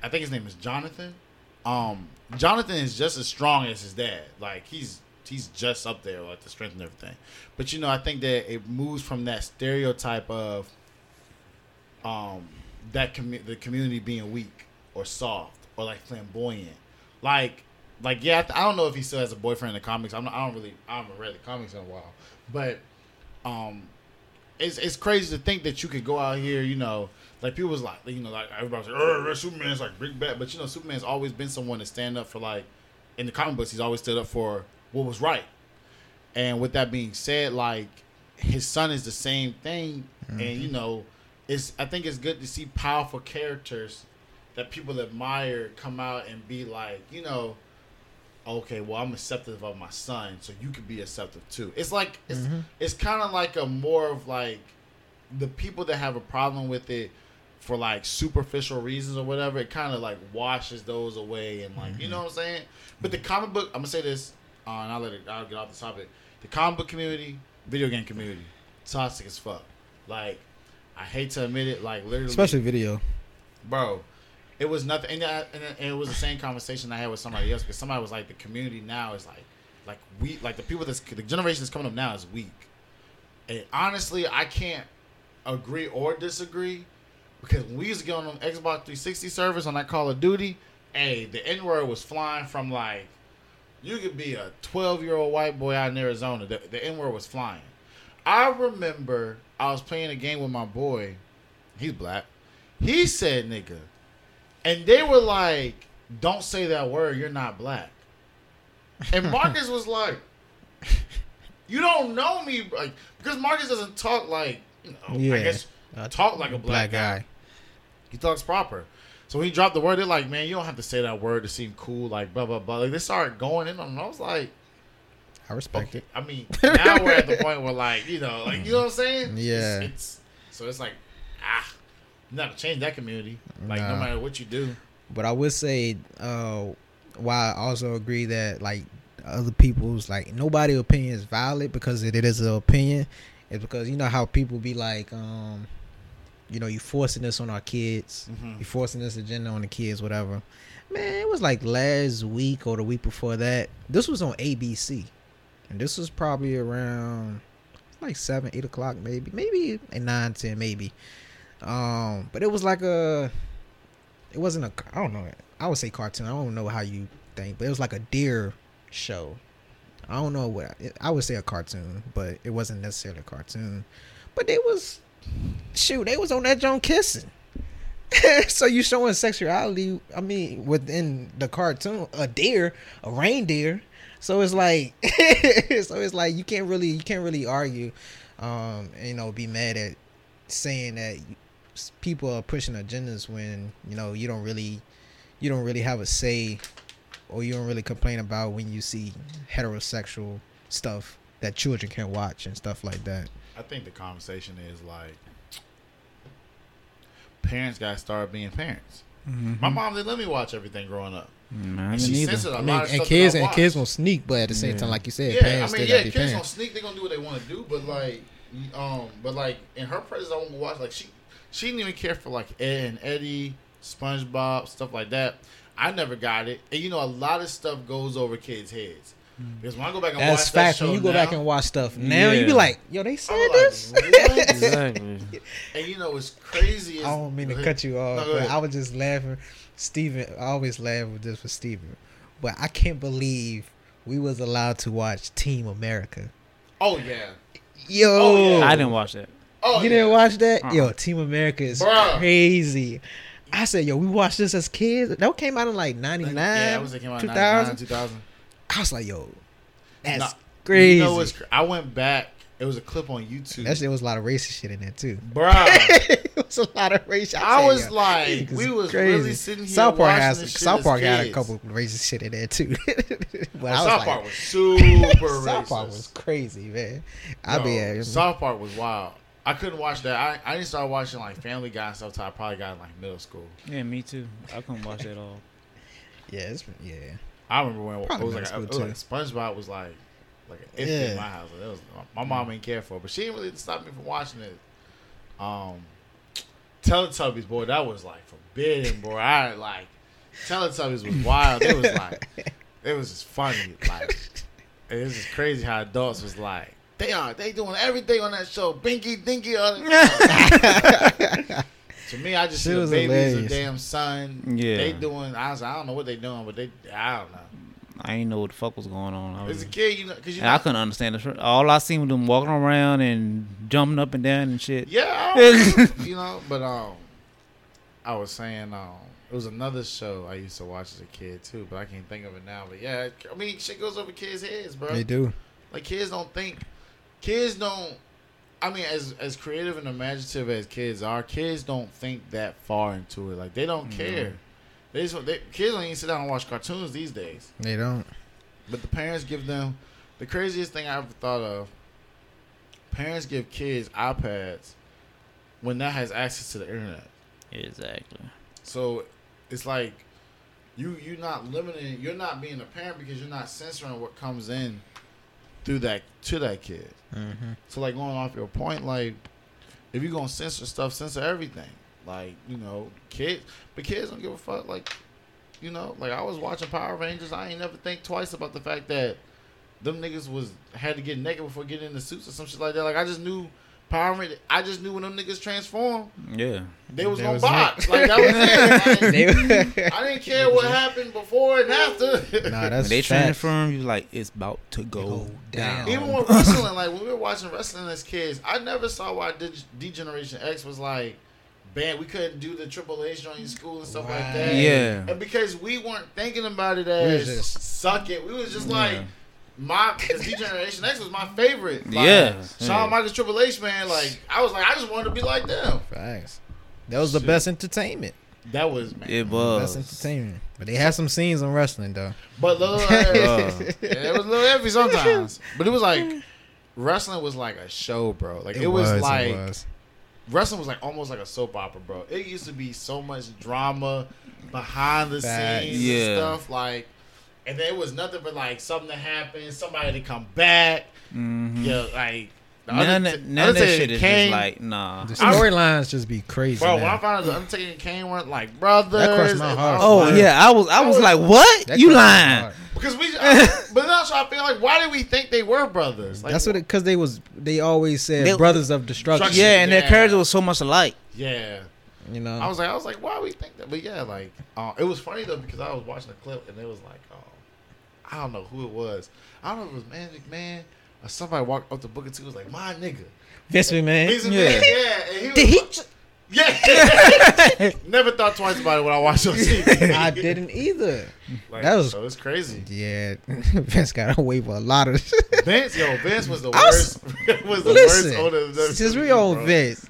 I think his name is Jonathan. Um Jonathan is just as strong as his dad. Like he's he's just up there like the strength and everything. But you know, I think that it moves from that stereotype of um that commu- the community being weak or soft or like flamboyant. Like like yeah, I, don't know if he still has a boyfriend in the comics. I'm not, I don't really I haven't read the comics in a while, but um, it's it's crazy to think that you could go out here, you know, like people was like you know like everybody's like oh Superman's like big bad, but you know Superman's always been someone to stand up for like in the comic books he's always stood up for what was right. And with that being said, like his son is the same thing, and you know, it's I think it's good to see powerful characters that people admire come out and be like, you know, okay, well I'm acceptive of my son, so you can be acceptive too. It's like it's mm-hmm. it's kind of like a more of like the people that have a problem with it for like superficial reasons or whatever. It kind of like washes those away and like you know mm-hmm. what I'm saying. But the mm-hmm. comic book, I'm gonna say this, uh, and I'll let it. I'll get off the topic. The comic book community, video game community, toxic as fuck. Like I hate to admit it, like literally, especially video. bro. It was nothing, and, uh, I, uh, and it- was the same conversation I had with somebody else because somebody was like, the community now is like, like we, like the people that's the generation that's coming up now is weak. And honestly, I can't agree or disagree because when we used to get on an Xbox 360 servers on that Call of Duty, hey, the N word was flying from like, you could be a 12 year old white boy out in Arizona. The, the N word was flying. I remember I was playing a game with my boy. He's black. He said nigga. And they were like, don't say that word. You're not black. And Marcus was like, you don't know me. Like, because Marcus doesn't talk like, you know, Yeah. I guess, Uh, talk like a black, guy. He talks proper. So when he dropped the word, they're like, man, you don't have to say that word to seem cool, like blah blah blah. Like they started going in on him. I was like, I respect okay. it. I mean, now we're at the point where like, you know, like you know what I'm saying? Yeah. It's, it's so it's like, ah, you're not gonna change that community. Like no Nah. matter what you do. But I would say, uh, while I also agree that like other people's like nobody opinion is valid because it, is an opinion. It's because you know how people be like, um, you know, you forcing this on our kids, Mhm. you forcing this agenda on the kids, whatever. Man, it was like last week or the week before that. This was on ABC, and this was probably around like seven, eight o'clock, maybe, maybe at nine, ten, maybe. Um, but it was like a it wasn't a I don't know I would say cartoon. I don't know how you think but it was like a deer show. I don't know what I would say a cartoon but it wasn't necessarily a cartoon. But they was shoot they was on that joint kissing. So you showing sexuality I mean within the cartoon a deer a reindeer. So it's like so it's like you can't really you can't really argue um you know be mad at saying that people are pushing agendas when you know you don't really you don't really have a say or you don't really complain about when you see heterosexual stuff that children can watch and stuff like that I think the conversation is like parents gotta start being parents. Mm-hmm. My mom didn't let me watch everything growing up. Nah, And me she neither. censored a I mean, lot of and kids and kids watched. gonna sneak but at the same Yeah. time like you said Yeah, parents I mean, still yeah, kids gonna parents sneak. They're gonna do what they want to do, but like, um, but like in her presence, I won't watch. Like she, she didn't even care for like Ed and Eddie, SpongeBob, stuff like that. I never got it, and you know, a lot of stuff goes over kids' heads. Hmm. Because when I go back and that's watch facts that when you go now, back and watch stuff now you be like yo they said I'm like, this exactly. and you know, what's crazy. Is, I don't mean to cut you off, No, but. I was just laughing. Steven, I always laugh with this for Steven. But I can't believe we was allowed to watch Team America. Oh yeah. Yo, Oh, yeah. I didn't watch that. Oh, you yeah. didn't watch that? Uh-uh. Yo, Team America is Bruh. crazy. I said, yo, we watched this as kids. That came out in like 99, Yeah, I was about 2000. 2000. 2000. I was like, yo, That's Nah, crazy. You know what's cra- I went back. It was a clip on YouTube. that shit was a lot of racist shit in there too. Bruh. it was a lot of racist. I tell was like, we was crazy. really sitting here South Park watching has this South Park had a couple racist shit in there too. but I South like, Park was super racist. South Park was crazy, man. I Bro, be at South Park was wild. I couldn't watch that. I, I didn't start watching like Family Guy and stuff until I probably got in like middle school. Yeah, me too. I couldn't watch that all. yeah, it's, yeah. I remember when it was like, middle it was like SpongeBob was like like an infant Yeah. in my house. It was, my mom didn't care for it, but she didn't really stop me from watching it. Um, Teletubbies, boy, that was like forbidden, boy. I like Teletubbies was wild. It was like it was just funny. Like it was just crazy how adults was like. They are. They doing everything on that show. Binky, dinky. On it. to me, I just Shit see the was babies hilarious. of damn son. Yeah. They doing. I was. I don't know what they doing, but they. I don't know. I ain't know what the fuck was going on. I, was, As a kid, you know, because you and I couldn't understand it. All I seen was them walking around and jumping up and down and shit. Yeah, I don't- you know, but um, I was saying um, it was another show I used to watch as a kid too, but I can't think of it now. But yeah, I mean, shit goes over kids' heads, bro. They do. Like kids don't think, kids don't. I mean, as as creative and imaginative as kids are, kids don't think that far into it. Like they don't care. They just they, kids don't even sit down and watch cartoons these days. They don't. But the parents give them the craziest thing I ever thought of. Parents give kids iPads when that has access to the internet. Exactly. So it's like you you're not limiting you're not being a parent because you're not censoring what comes in through that to that kid. Mm-hmm. So like going off your point, like if you're gonna censor stuff, censor everything. Like, you know, kids but kids don't give a fuck, like you know, like I was watching Power Rangers, I ain't never think twice about the fact that them niggas was had to get naked before getting in the suits or some shit like that. Like I just knew Power Rangers I just knew when them niggas transformed, Yeah. they was They gonna was box. Like that was it. Like, I didn't care what happened before and after. nah, that's When they facts. transform, you like it's about to go, go down. down. Even with wrestling, like when we were watching wrestling as kids, I never saw why D- D-Generation X was like banned. We couldn't do the Triple H joint in school and stuff like that. Yeah. And because we weren't thinking about it was as just- suck it, we was just Yeah. like my because D-Generation X was my favorite. Like, Yeah. Shawn Yeah. Michaels Triple H man, like I was like I just wanted to be like them. Facts. That was the Shit. best entertainment. That was man. It Best was. entertainment. But they had some scenes on wrestling though. But little, Uh, yeah, it was a little heavy sometimes. But it was like wrestling was like a show, bro. Like it, was, like it was. wrestling was like almost like a soap opera, bro. It used to be so much drama behind the Facts. scenes Yeah. and stuff. Like, and there was nothing but like something to happen, somebody to come back. Mhm. Yeah, like the None, Underta- of- none of that Undertaker shit is Kane- just like nah. The storylines just be crazy. Bro, when. I found out the Undertaker and Kane weren't like brothers, That crossed my heart. Oh like- yeah, I was I was like, what? You lying? because we. I, but that's why I feel like, why did we think they were brothers? Like, That's what because they was they always said They- brothers of destruction. Destruction. Yeah, and their Yeah. character was so much alike. Yeah. You know. I was like, I was like, why we think that? But yeah, like, uh, it was funny though because I was watching the clip and it was like, I don't know who it was. I don't know if it was Magic Man McMahon or somebody walked up to Booker T was like, my nigga. Vince McMahon. He's a Yeah. man, yeah. And he was Did he? like- yeah. Never thought twice about it when I watched on TV. I didn't either. Like, That was- so it's crazy. Yeah, Vince got away with a lot of. shit. Vince, yo, Vince was the I was- worst. was the worst Listen, owner of WWE, since we on bro. Vince,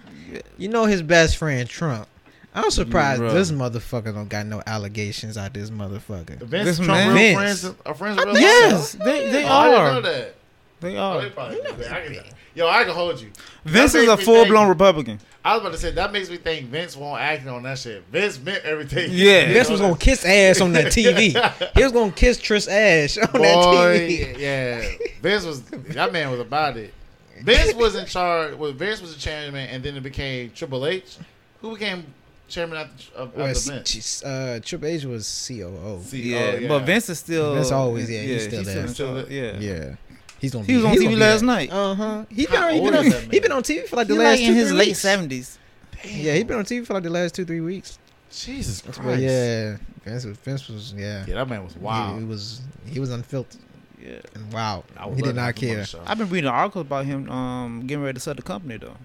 you know his best friend Trump. I'm surprised Bruh. this motherfucker don't got no allegations out this motherfucker. Vince This Trump man- real Vince. friends, are friends with real Yes, they they Oh, I didn't know are. that. They Oh, are. they probably do that. I can- Yo, I can hold you. Vince is a makes me full blown Republican. I was about to say that makes me think Vince won't act on that shit. Vince meant everything. Yeah. Vince was gonna kiss ass on that TV. he was gonna kiss Trish ass on that Boy, TV. yeah. Vince was that man was about it. Vince was in charge. Well, Vince was the chairman, and then it became Triple H. Who became chairman after, of, Well, after Vince? uh, Triple H was COO. CEO, yeah, but Vince is still. Vince always- yeah, he's still he's there. in charge, yeah. Yeah, he's gonna. He be, was on he's TV last there. night. Uh huh. He How been, he been on. He man? been on TV for like the He's last like two, in his three late weeks. seventies. Yeah, he been on TV for like the last two three weeks. Jesus Christ. But yeah, Vince was Vince was yeah. yeah, that man was wild. he was he was unfiltered Yeah. and wow. He did not to have him on care. I've been reading articles about him um getting ready to sell the company though.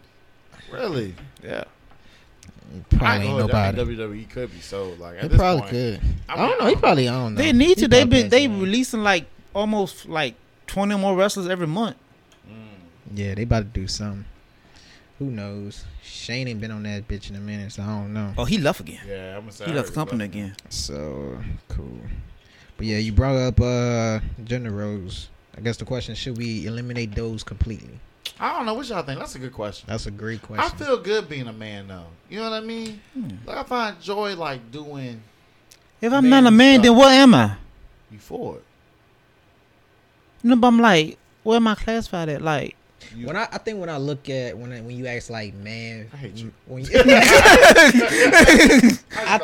Really? Yeah. Probably I ain't nobody. WWE could be sold. Like at He this probably point, could. I I, don't know. He probably I don't know. They need to. They probably been they passing releasing like almost like twenty more wrestlers every month. Yeah, they about to do something. Who knows? Shane ain't been on that bitch in a minute, so I don't know. Oh, he left again. Yeah, I'm gonna say He I left the company about- again. So cool. But yeah, you brought up uh gender roles. I guess the question should we eliminate those completely? I don't know what y'all think. That's a good question. That's a great question. I feel good being a man though. You know what I mean? Hmm. Like I find joy like doing If I'm not a man, stuff. then what am I? you for it. No, but I'm like, where am I classified at? Like, You, when I, I think when I look at when I, when you ask like man, I hate you. when you, I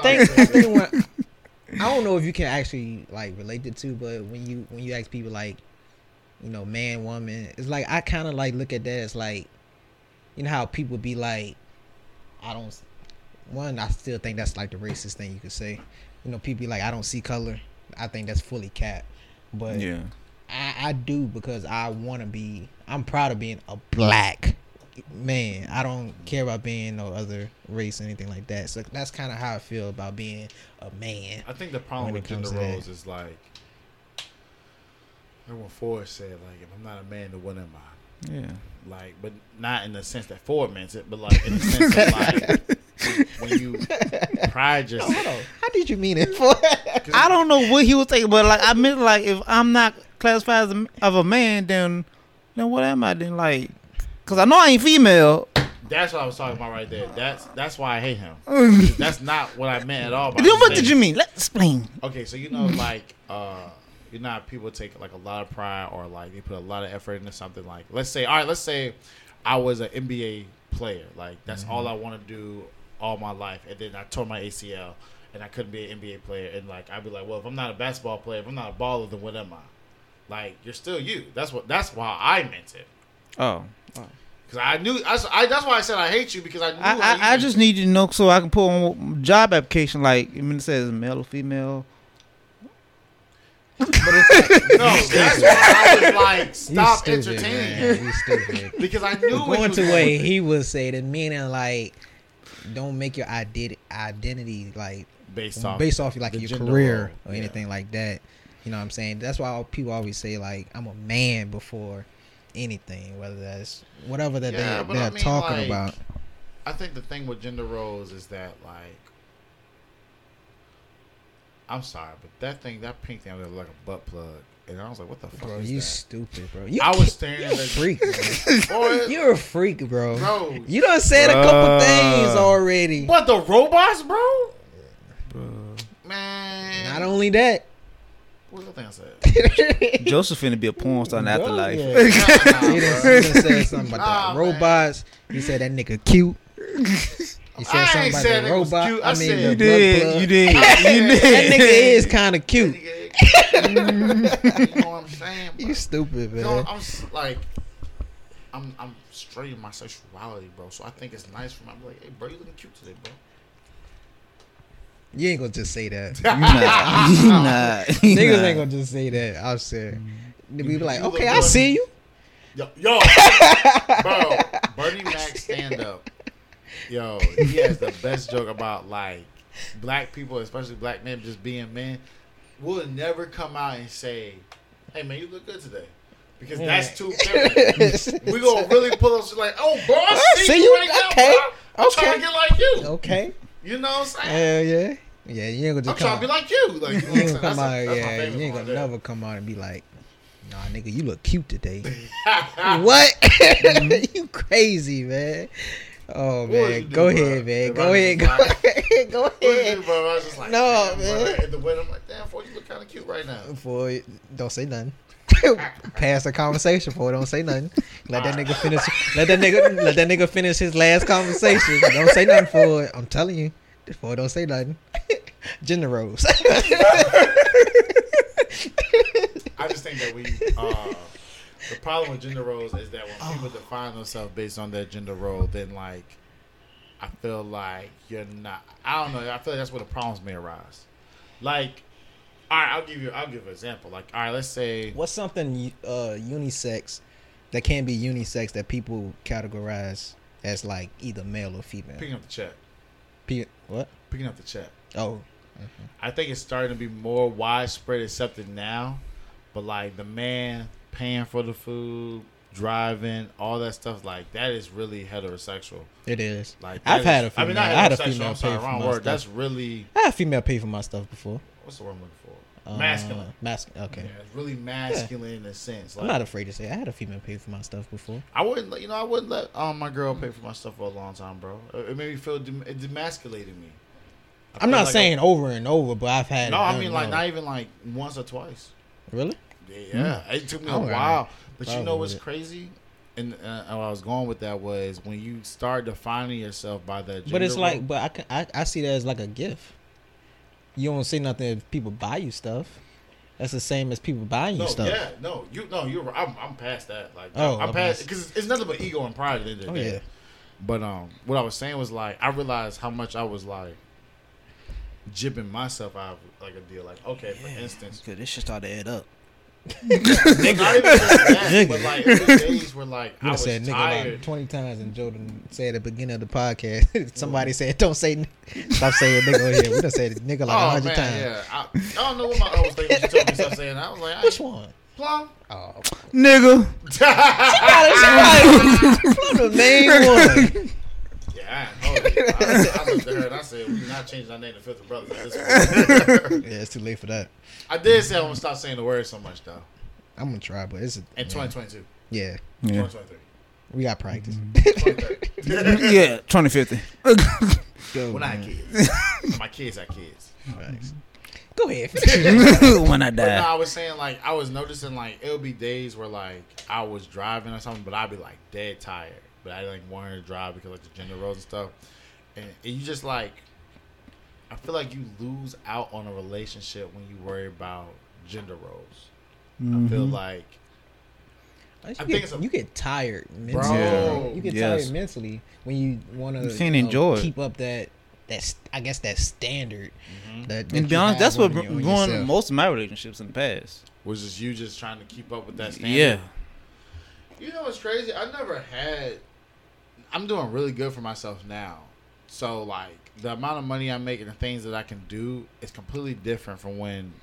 think I think when I don't know if you can actually like relate it to, but when you when you ask people like, you know, man, woman, it's like I kind of like look at that as like, you know how people be like, I don't. One, I still think that's like the racist thing you could say. You know, people be like, I don't see color. I think that's fully cap. But yeah, I, I do because I want to be. I'm proud of being a black man. I don't care about being no other race or anything like that. So that's kind of how I feel about being a man. I think the problem with it comes gender roles is like remember when Ford said like if I'm not a man then what am I? yeah. Like but not in the sense that Ford meant it, but like in the sense of like when you pride yourself hold. How did you mean it for? I don't know what he was thinking, but like I meant like if I'm not classified as a, of a man, then then what am I? Then like, cause I know I ain't female. That's what I was talking about right there. That's that's why I hate him. That's not what I meant at all. by what did you mean? Let's explain. Okay, so you know, like, uh, you know, people take like a lot of pride or like they put a lot of effort into something. Like, let's say, all right, let's say I was an NBA player. Like, that's mm-hmm. all I want to do all my life, and then I tore my ACL, and I couldn't be an NBA player. And like, I'd be like, well, if I'm not a basketball player, if I'm not a baller, then what am I? Like, you're still you. That's what. That's why I meant it. Oh, Because I knew. I, I, that's why I said I hate you because I knew. I, I, I just need you to know so I can put on job application like I mean it says male or female. no. That's why I was like, You stop stupid, entertaining man. me You stupid. because I knew Going to going way he would say that meaning like, don't make your identi- identity like based off based off like your gender career role, or yeah. anything like that. You know what I'm saying? That's why people always say like I'm a man before anything, whether that's whatever that Yeah, they, but they're I mean, talking like, about. I think the thing with gender roles is that like I'm sorry, but that thing, that pink thing was like a butt plug, and I was like, "What the fuck Bro, is you that?" stupid, bro. You I was staring at a that freak, bro. Boy, You're a freak, bro. bro. You done said a couple things already. What the robots, bro? Man, Not only that. What was the thing I said? Joseph finna be a porn star in afterlife. Yeah. Nah, He done, he bro. done said something about Nah, the man. robots. He said that nigga cute. He said I something ain't about said the it robot. cute. I, I mean, said- You did, plug. you did, you That did. nigga is kind of cute. you know what I'm saying? You bro? stupid, You know, man. I'm like, I'm I'm straight in my sexuality, bro. So I think it's nice for me. I'm like, hey, bro, you looking cute today, bro. You ain't gonna just say that. You not. You not. You Niggas not. ain't gonna just say that. I'll say. Mm-hmm. They be like, You okay, I see you. Yo, yo, bro, Bernie Mac stand up. Yo, he has the best joke about like black people, especially black men, just being men. Will never come out and say, "Hey man, you look good today," because that's too feminine. we gonna really pull up like, "Oh, bro, I ah, see, see you you? right now, Okay. bro. I'm Okay. trying to get like you." Okay. You know what I'm saying? Hell yeah. Yeah, you ain't gonna just I'm just trying come. to be like you. Like, you you ain't gonna come out. saying? That's, that's my Yeah, you ain't gonna there. never come out and be like, Nah, nigga, you look cute today. what? Mm-hmm. you crazy, man. Oh What man, do, go bro? ahead, man. Go ahead, go ahead, go What ahead. do, bro? I was just like, No, damn, man. Bro. At the wedding, I'm like, damn, boy, you look kind of cute right now. For don't say nothing. Pass the conversation for don't say nothing. Let that nigga finish. Let that nigga. Let that nigga finish his last conversation. Don't say nothing for it. I'm telling you. For don't say nothing. Gender roles. I just think that we, uh, the problem with gender roles is that when Oh. people define themselves based on their gender role, then like, I feel like you're not. I don't know. I feel like that's where the problems may arise. Like, all right, I'll give you. I'll give an example. Like, all right, let's say What's something uh, unisex that can be unisex that people categorize as like either male or female? picking up the check. P- what? Picking up the check. Oh, I think it's starting to be more widespread accepted now, but like the man paying for the food, driving, all that stuff. Like that is really heterosexual. It is. Like I've that had is- a I mean, not I had a female I'm sorry, pay for my word. stuff. That's really I had a female pay for my stuff before. what's the word I'm looking for? Uh, Masculine. Masculine. Okay. Yeah, it's really masculine in a sense. I'm not afraid to say I had a female pay for my stuff before. I wouldn't, let- you know, I wouldn't let um my girl pay for my stuff for a long time, bro. It made me feel dem- it demasculated me. I I'm not like saying over and over, but I've had. no, I mean like no. not even like once or twice. really. Yeah, it took me a don't got while, but you know what's it. crazy? And uh, where I was going with that was when you start defining yourself by that. But it's gender like, role- but I, can, I I see that as like a gift. You don't see nothing if people buy you stuff. That's the same as people buying you no, stuff. yeah, no, you no, you're. right. I'm, I'm past that. Like, Oh, I'm okay. past because it's, it's nothing but ego and pride at the end of the Oh day. yeah. But um, what I was saying was like I realized how much I was like jibbing myself out of like a deal. Like, okay, for instance, Cause this shit started to add up. Not even that, Nigga. but like there was days where like I was said nigga tired. like twenty times, and Jordan said at the beginning of the podcast. Somebody said, "Don't say, n- stop saying nigga on here." We done said nigga like a oh hundred times. yeah. I, I don't know what my I was thinking. She told me stop saying. I was like, I Which ain't- one? Plum. Oh, Nigga. the main one. Yeah, I, know it. I, I looked at her and I said, "We not changing our name to Filthy Brothers." At this point. Yeah, it's too late for that. I did say I'm gonna stop saying the word so much though. I'm gonna try, but it's a, In 2022, yeah, Yeah. 2023, we got practice. 2030. Mm-hmm. yeah, 2050. Go, when I had kids, my kids had kids. Facts. Go ahead. when I But no, die. I was saying like I was noticing like it'll be days where like I was driving or something, but I'd be like dead tired, but I like wanted to drive because like the gender roles and stuff, and, and you just like I feel like you lose out on a relationship when you worry about gender roles. I feel Mhm. like You, think get, it's a- you get tired mentally. Bro. You get Yes. tired mentally when you want You to can't enjoy keep up that that s- I guess that standard. mhm, That, And that to be honest, that's what on you- on ruined most of my relationships in the past. was just you just trying to keep up with that standard. Yeah. You know what's crazy? I never had. I'm doing really good for myself now. So like the amount of money I make and the things that I can do is completely different from when,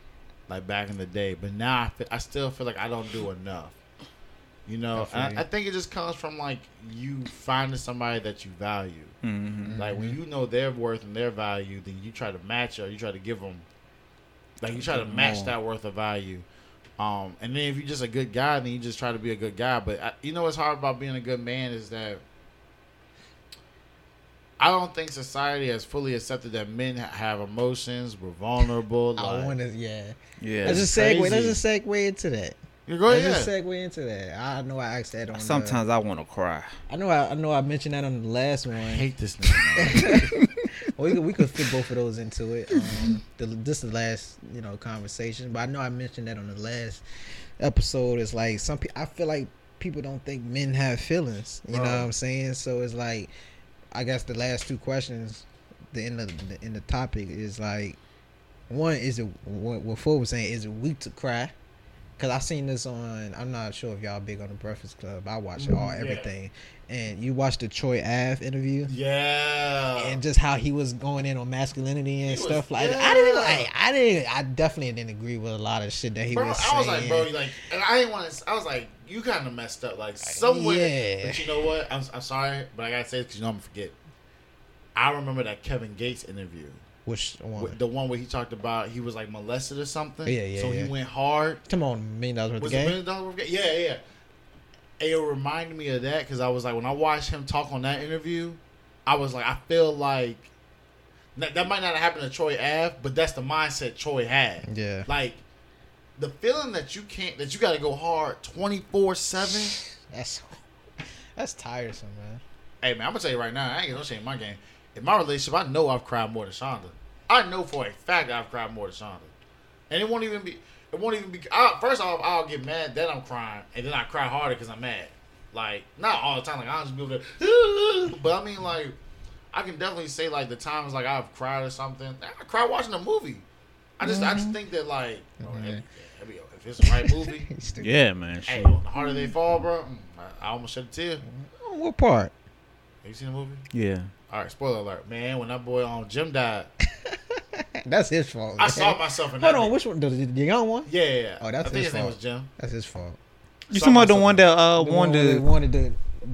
like back in the day. But now I, fe- I still feel like I don't do enough. You know, I. I, I think it just comes from like you finding somebody that you value. Mm-hmm. Like when you know their worth and their value, then you try to match or you try to give them, like you try to match more. that worth of value. Um, and then if you're just a good guy, then you just try to be a good guy. But I, you know what's hard about being a good man is that I don't think society has fully accepted that men have emotions, we're vulnerable. I Like, want to, yeah. Yeah. Let's It's just segue. Let's crazy. segue into that. you go Let's ahead. just segue into that. I know I asked that on. the- Sometimes I want to cry. I know I, I know I mentioned that on the last one. I hate this nigga. Well, we could, we could fit both of those into it. Um, the, this is the last you know conversation, but I know I mentioned that on the last episode. It's like some people. I feel like people don't think men have feelings. You know what I'm saying? So it's like, I guess the last two questions, the end of the in the topic is like, one is it what what Ford was saying is it weak to cry? Cause I seen this on. I'm not sure if y'all big on the Breakfast Club. I watch it mm, all Yeah. everything, and you watched the Troy Ave interview yeah. and just how he was going in on masculinity and He was- stuff like that. I didn't like. I didn't. I definitely didn't agree with a lot of shit that he bro, was Saying. I was like, bro, like, and I didn't want to. I was like, you kind of messed up, like somewhere. Yeah. But you know what? I'm, I'm sorry, but I gotta say this because you know I'm gonna forget. I remember that Kevin Gates interview, Which one? the one where he talked about he was like molested or something. Yeah, yeah, So yeah. he went hard. Come on, million dollars worth Was of game. million dollar worth of game? Yeah, yeah. And it reminded me of that because I was like, when I watched him talk on that interview, I was like, I feel like that, that might not have happened to Troy Ave, but that's the mindset Troy had. Yeah, Like the feeling that you can't that you got to go hard twenty four seven. that's that's tiresome, man. Hey man, I'm gonna tell you right now, I ain't gonna change my game. In my relationship, I know I've cried more than Shonda. I know for a fact I've cried more than Shonda, and it won't even be. It won't even be. I, first off, I'll get mad, then I'm crying, and then I cry harder because I'm mad. Like not all the time. Like I'll just be over there, but I mean like. I can definitely say like the times like I've cried or something. I cried watching a movie. I just I just think that like oh, Mhm. if, if it's the right movie, Yeah, man. hey, the harder they fall, bro. mm, I, I almost shed a tear. What part? Have you seen the movie? Yeah. All right, spoiler alert, man. When that boy on Jim died, That's his fault. I man. saw myself in that. Hold on, nigga. which one? The, the young one? yeah, yeah, yeah. Oh, that's I think his his name fault. was Jim. That's his fault. You talking about the one that uh The wanted that to wanted to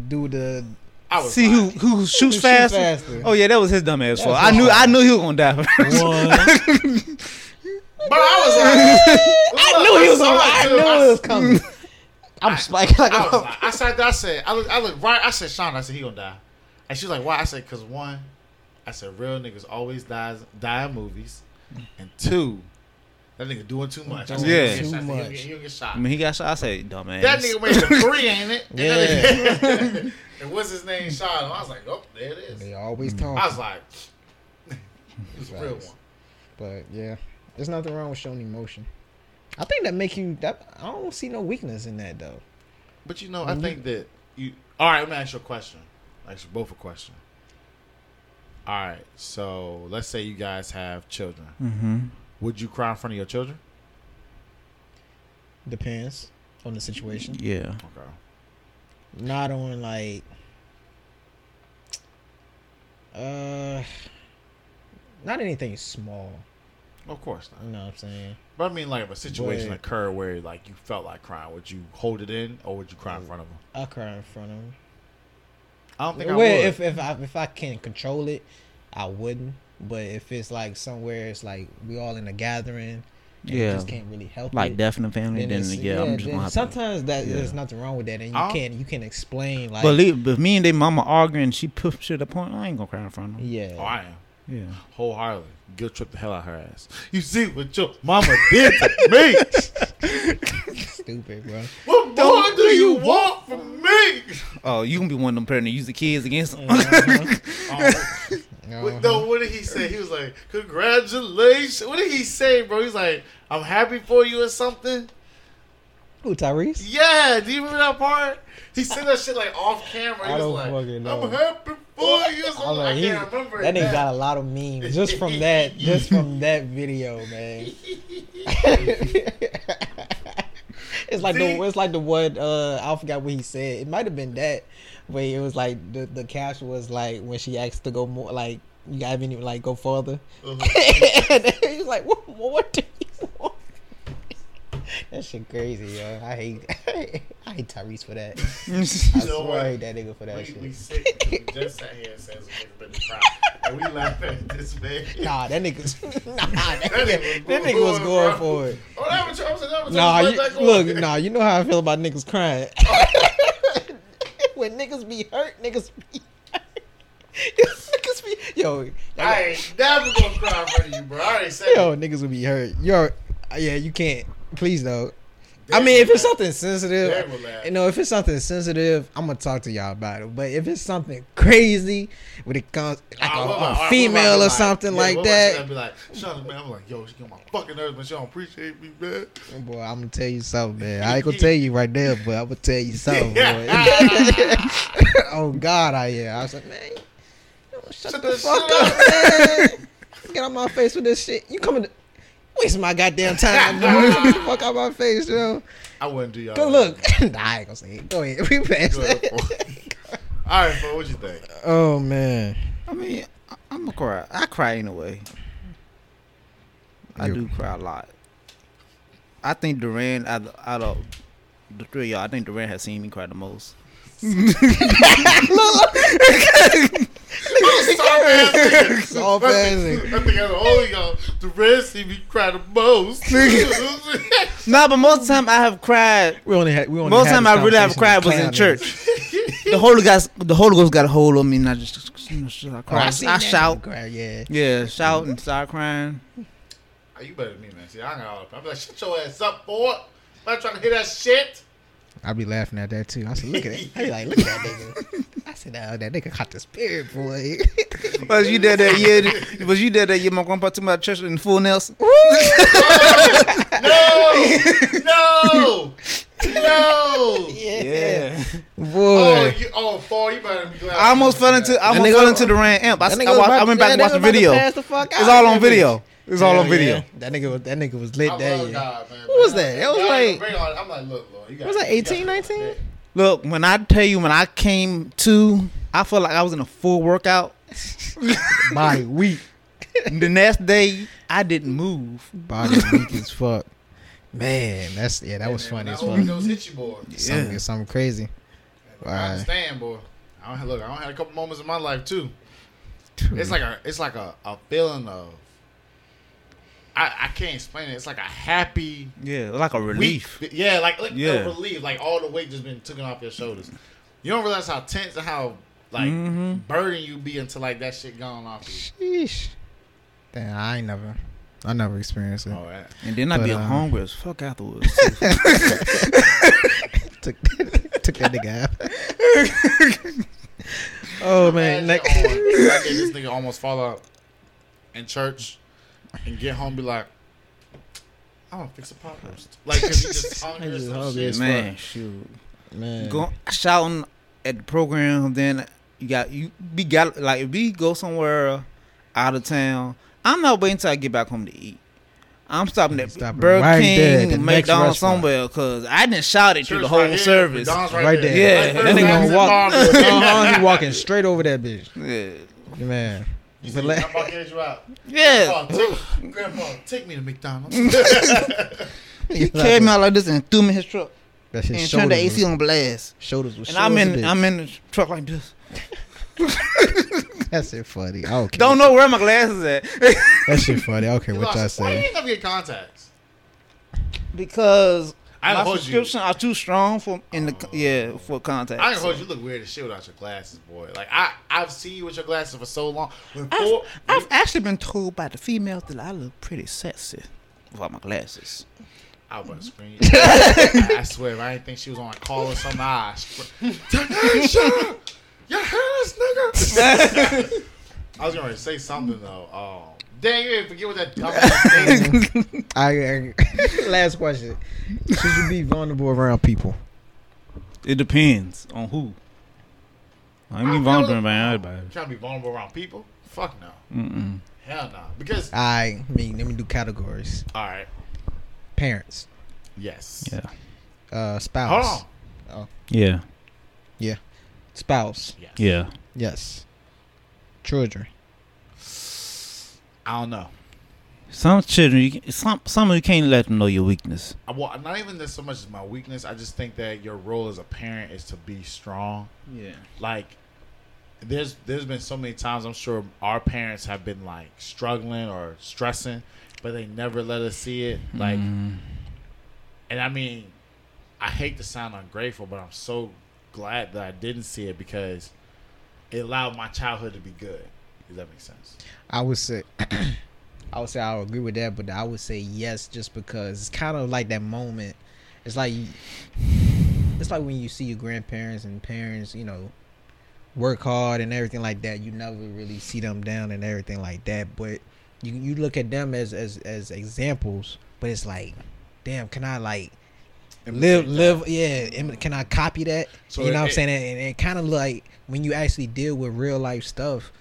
do the I was see who who shoots shoot faster? faster. Oh yeah, that was his dumb ass fault. I knew. I knew he was gonna die. first. one. But I was like, I knew he was saw on. it I knew I it was coming. I'm spiking like I was like, I said, I said, I look, I look right. I said, Sean, I said he gonna die, and she's like, why? I said, cause one, I said, real niggas always dies die in movies, and two, that nigga doing too much. I said, Yeah. he'll get Too shot, he'll much. get- He'll get shot. I mean, he got shot. I say, dumb ass. That nigga made the three, ain't it? And Yeah. that nigga- and what's his name? Shot him. I was like, oh, there it is. They always Mm. talk. I was like, it's a real one. But yeah, there's nothing wrong with showing emotion. I think that make you. That I don't see no weakness in that though. But you know, I think that you. All right, let me ask you a question. Ask you both a question. All right, so let's say you guys have children. Mm-hmm. Would you cry in front of your children? Depends on the situation. Yeah. Okay. Not on like. Uh. Not anything small. Of course not. You know what I'm saying? But I mean, like, if a situation But- occurred where like you felt like crying, would you hold it in or would you cry in front of them? I cry in front of them. I don't think I well, would. if if I if I can control it, I wouldn't. But if it's like somewhere it's like we all in a gathering, and you Yeah. just can't really help Like it. death in the family, then, it's- yeah, I'm just then gonna have to. sometimes that yeah. there's nothing wrong with that, and you I'll- can you can explain like But, but me and they mama arguing, she pushed to the point. I ain't gonna cry in front of them. yeah, oh, I am Yeah. wholeheartedly guilt trip the hell out her ass. You see what your mama did to me? stupid, bro. What more do you want from me? Oh, you gonna be one of them parents that use the kids against them. Uh-huh. Oh, What, no, what did he say? He was like, "Congratulations." What did he say, bro? He's like, "I'm happy for you" or something. Who Tyrese? Yeah, do you remember that part? He said that shit like off camera. He I was don't like, fucking know. "I'm happy for you." I, like, I can't remember. that it nigga got a lot of memes just from that, just from that video, man. it's like See? the it's like the one uh I forgot what he said. It might have been that, but it was like the the caption was like when she asked to go more like you got any like go further. Uh-huh. and he's like, what, what do you? That shit crazy, yo. I hate I hate Tyrese for that. I You know swear? I hate that nigga for that We, shit. we sick. 'cause We just sat here and said some nigga been and we laugh at this man. Nah, that nigga's nah, that, That nigga, nigga that was nigga was going, bro. for it. Oh, that was, that was, Nah, you, look, nah, you know how I feel about niggas crying. when niggas be hurt, niggas be niggas be yo, I ain't never gonna cry in front of you, bro. I already said yo, niggas will be hurt. Yo, yeah, you can't. Please though. I mean, if it's something sensitive, you know, if it's something sensitive, I'm gonna talk to y'all about it. But if it's something crazy, when it comes like a, what a about- female or like- something yeah, like what about that, Be like, Sean, man, I'm like, yo, she get my fucking nerves, but she don't appreciate me, man. Oh, boy, I'm gonna tell you something, man. I ain't gonna tell you right there, but I'm gonna tell you something, boy. oh God, I yeah. I was like, man, shut, Shut the, the fuck up, man. Get out my face with this shit. You coming to waste my goddamn time, bro. Get the fuck out my face, yo. I wouldn't do y'all. Good look. nah, I ain't gonna say it. Go ahead. We passed Go ahead, that. All right, bro, what you think? Oh man. I mean, I- I'm gonna cry. I cry anyway. I You- do cry a lot. I think Duran, out of, out of the three of y'all, I think Duran has seen me cry the most. Soft ass nigga. I think out of all of y'all, the rest see me cry the most. Nah, but most of the time I have cried. We only had we only Most had time I really have cried was in church. the Holy Ghost, the Holy Ghost got a hold of me, and I just, you know, shit, I Oh, cry. I, shout, cry, yeah. yeah, shout and start crying. Oh, you better than me, man. See, I got all the I'm like, shut your ass up, boy. I'm not trying to hear that shit. I be laughing at that too. I said, look at it. I be like, look at that nigga. I said, oh, that nigga caught the spirit, boy. Was you there that year? Was you there that year? My grandpa took me to church in full Nelson. No, no, no. Yeah, Oh, Boy. you, oh, four, you better be glad. I almost fell into, I almost fell into the rain amp. I, That I, nigga about- I went back that and watched the video. pass the It's all on bitch. video. It's all on video. yeah. That nigga was that nigga was lit love that year. God, man. What was that? That was like- bring on- I'm like, look, Lord, you got Was that you got 18, 19? Look, when I tell you, when I came to, I felt like I was in a full workout. Body week. the next day, I didn't move. Body weak as fuck. Man, that's yeah, that was And funny when as fuck. overdose hit you, boy. Something, Yeah. something crazy. I understand, boy. I don't look. I don't had a couple moments in my life too. It's like a, it's like a, a feeling of. I, I can't explain it. It's like a happy Yeah, like a relief. Week. Yeah, like like Yeah. a relief. Like all the weight just been taken off your shoulders. You don't realize how tense and how like Mhm. burden you be until like that shit gone off you. Sheesh. Damn, I ain't never, I never experienced it. All right. And then I But, be uh, hungry as fuck afterwards. Took, took that nigga out. oh man, Imagine next. on Sunday, this nigga almost fall out in church and get home and be like, I'm gonna fix a pot roast. Like, cause he just hungry or just some hungry shit. as Man, shoot. man. Go shouting at the program, then you got you be got like if we go somewhere out of town, I'm not waiting until I get back home to eat. I'm stopping at Stopping Burger right there at King, the McDonald's restaurant. somewhere because I didn't shout at you the whole right here, service. McDonald's Right there. Yeah, Like, that nigga gonna walk- uh-huh, he walking straight over that bitch. Yeah, Man. You But see, let- Grandpa carries you out. yeah. Grandpa, take, Grandpa, take me to McDonald's. He carried me out like this and threw me in his truck That shit and turned the AC was- on blast. Shoulders was And I'm as a in. I'm in the truck like this. That's it funny. Okay. Don't don't know where my glasses at That shit funny. Okay, You what y'all lost- Why you say? ain't never get contacts? because I my hold you. are too strong for in the yeah for contacts. I ain't hold you. Look weird as shit without your glasses, boy. Like I, I've seen you with your glasses for so long. When I've, four, I've actually been told by the females that I look pretty sexy without my glasses. I was to. I swear, if I didn't think she was on a call or something, I scream. Tanisha, you hear nigga? I was gonna say something though. Oh, dang, you didn't forget what that dumb thing. I, I last question. Should you be vulnerable around people? It depends on who. I ain't be vulnerable around about everybody. Trying to be vulnerable around people? Fuck no. Mm-mm. Hell no. Because I mean, let me do categories. all right, Parents, yes. Yeah. uh, Hold spouse, Oh. Yeah. Yeah. Spouse, Yes. Yeah. yes, children. I don't know. Some children, you, can- some some of you can't let them know your weakness. Well, not even that so much as my weakness. I just think that your role as a parent is to be strong. Yeah. Like, there's there's been so many times I'm sure our parents have been like struggling or stressing, but they never let us see it. Like, Mm. and I mean, I hate to sound ungrateful, but I'm so glad that I didn't see it because it allowed my childhood to be good. Does that make sense? I would say, I would say I would agree with that, but I would say yes, just because it's kind of like that moment. It's like, it's like when you see your grandparents and parents, you know, work hard and everything like that. You never really see them down and everything like that, but you you look at them as as as examples. But it's like, damn, can I like live live? Yeah, can I copy that? So you know it- what I'm saying? And it kind of like when you actually deal with real life stuff,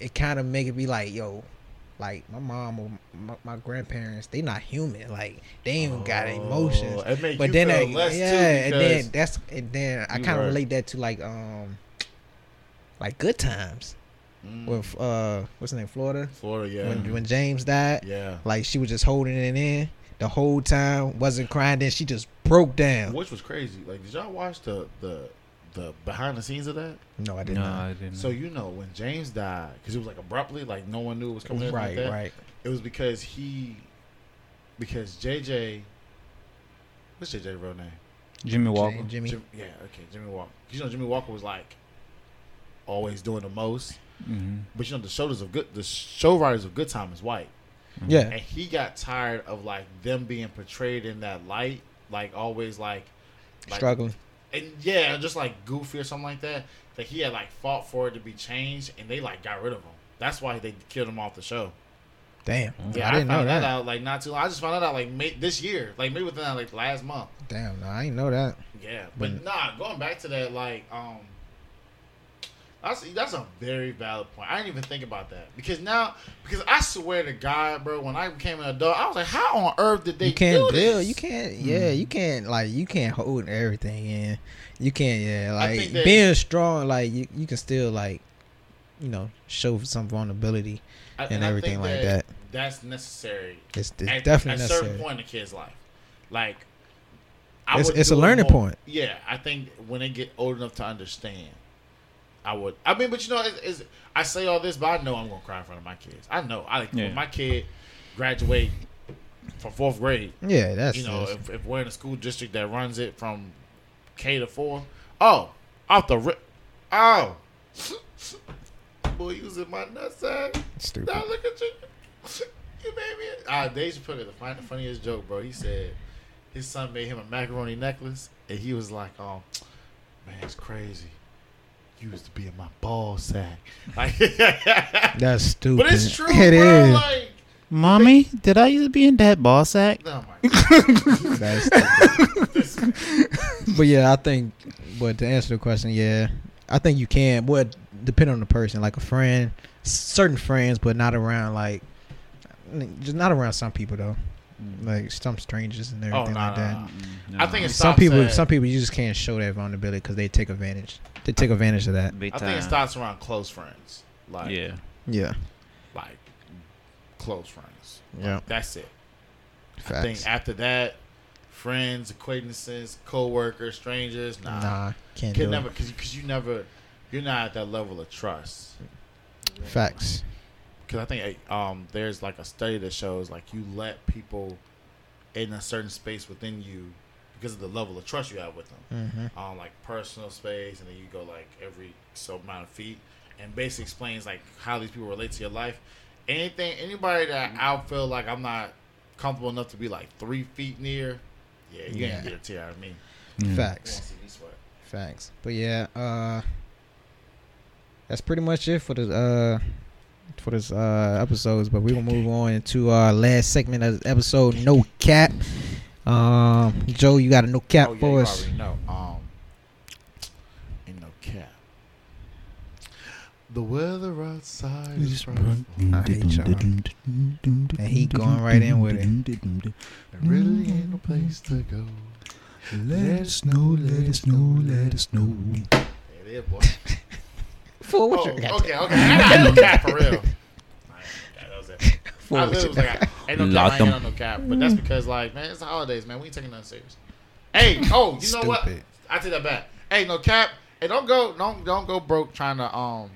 it kind of make it be like, yo, like my mom or my, my grandparents, they not human. Like they ain't even got emotions. Oh, It make But then, less yeah, and then that's and then I kind of relate that to like um, like good times Mm. with uh, what's the name, Florida. Florida, yeah, When when James died, yeah. like she was just holding it in the whole time, wasn't crying. Then she just broke down. Which was crazy. Like, did y'all watch the the the behind the scenes of that? No, I did No, not. I didn't. So you know when James died, because it was like abruptly, like no one knew it was coming Right, like that. right. It was because he, because JJ, what's JJ real name? Jimmie Walker. Jim- Jimmie. Jim, yeah, okay, Jimmie Walker. You know Jimmie Walker was like always doing the most, hmm but you know the shoulders of good, the show writers of Good Time is white, Yeah. and he got tired of like them being portrayed in that light, like always like, like Struggling. And yeah, just like goofy or something like that. That he had like fought for it to be changed, and they like got rid of him. That's why they killed him off the show. Damn. Yeah, I didn't know found that. out like not too long. I just found that out like may, this year, like maybe within like last month. Damn, no, I didn't know that. Yeah, but But- nah, going back to that, like, um, that's that's a very valid point. I didn't even think about that because now, because I swear to God, bro, when I became an adult, I was like, how on earth did they you can't do deal. this? You can't. Yeah, hmm. you can't. Like you can't hold everything in. You can't. Yeah, like that- being strong. Like you, you can still like, you know, show some vulnerability I- and I everything think like that. That's necessary It's, it's at, definitely at a necessary. certain point in a kid's life. Like, It's- it's a learning more- point. Yeah, I think when they get old enough to understand, I would. I mean, but you know, it's, it's, I say all this, but I know I'm gonna cry in front of my kids. I know. I like Yeah. when my kid graduate from fourth grade. Yeah, that's You know, that's- if, if we're in a school district that runs it from K to four, oh, off the rip, oh, boy, using my nutsack. stupid. Now look at you. You made me. Ah, Dave put it the funniest joke, bro. He said his son made him a macaroni necklace, and he was like, "Oh, man, it's crazy. You used to be in my ball sack." Like, That's stupid. but it's true, It bro. is. Like, Mommy, did I used to be in that ball sack? oh my god. That's stupid. But yeah, I think. But to answer the question, yeah, I think you can. But depending on the person, like a friend, certain friends, but not around like, just not around some people though, Mm. like some strangers and oh, everything nah, like that. nah, nah. I think it Some people, at- some people, you just can't show that vulnerability because they take advantage. They take advantage of that. Big I think it starts around close friends. Like, Yeah. Yeah, like close friends. yeah. That's it. I Facts. think after that, friends, acquaintances, co-workers, strangers, nah, Nah, can't can do never because because you never, you're not at that level of trust. it. Facts. Because I think um, there's like a study that shows like you let people in a certain space within you because of the level of trust you have with them. Mm-hmm. Um, like personal space, and then you go like every so amount of feet, and basically explains like how these people relate to your life. Anything, anybody that I feel like I'm not comfortable enough to be like three feet near, yeah, you Yeah. ain't get a tear out of me. Mm. You Facts. won't see me sweat. Facts. But yeah, uh that's pretty much it for the uh for this uh episodes. But we will move on to our last segment of the episode, no cap. Um Joe, you got a no cap oh, yeah, for you us. already know. Um, ain't no cap. The weather outside is frightful. I hate y'all. And he going right in with it. There really ain't no place to go. Let us know, let us know, let us know. There it is, boy. For Oh, what okay, you okay. got? I got no cap for real. Yeah, that was it. For I what literally you was like, I, ain't no cap, Lock I ain't them. no cap. But that's because, like, man, it's the holidays, man. We ain't taking nothing serious. Hey, oh, you know what? I take that back. Hey, no cap. Hey, don't go, don't, don't go broke trying to um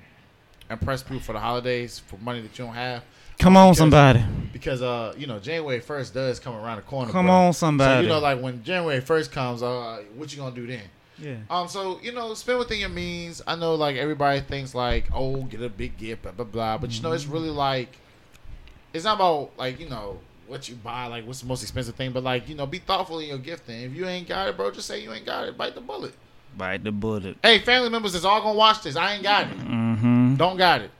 impress people for the holidays for money that you don't have. Come on, Because- somebody. Because uh, you know, January first does come around the corner. Come bro. on, So somebody. you know, like when January first comes, uh, what you gonna do then? Yeah. Um, so you know, spend within your means. I know, like everybody thinks, like, oh, get a big gift, blah blah blah. But you know, it's really like, it's not about like you know what you buy, like what's the most expensive thing, but like you know, be thoughtful in your gifting. If you ain't got it, bro, just say you ain't got it. Bite the bullet. Bite the bullet. Hey, family members that's all gonna watch this. I ain't got it. Mm-hmm. Don't got it.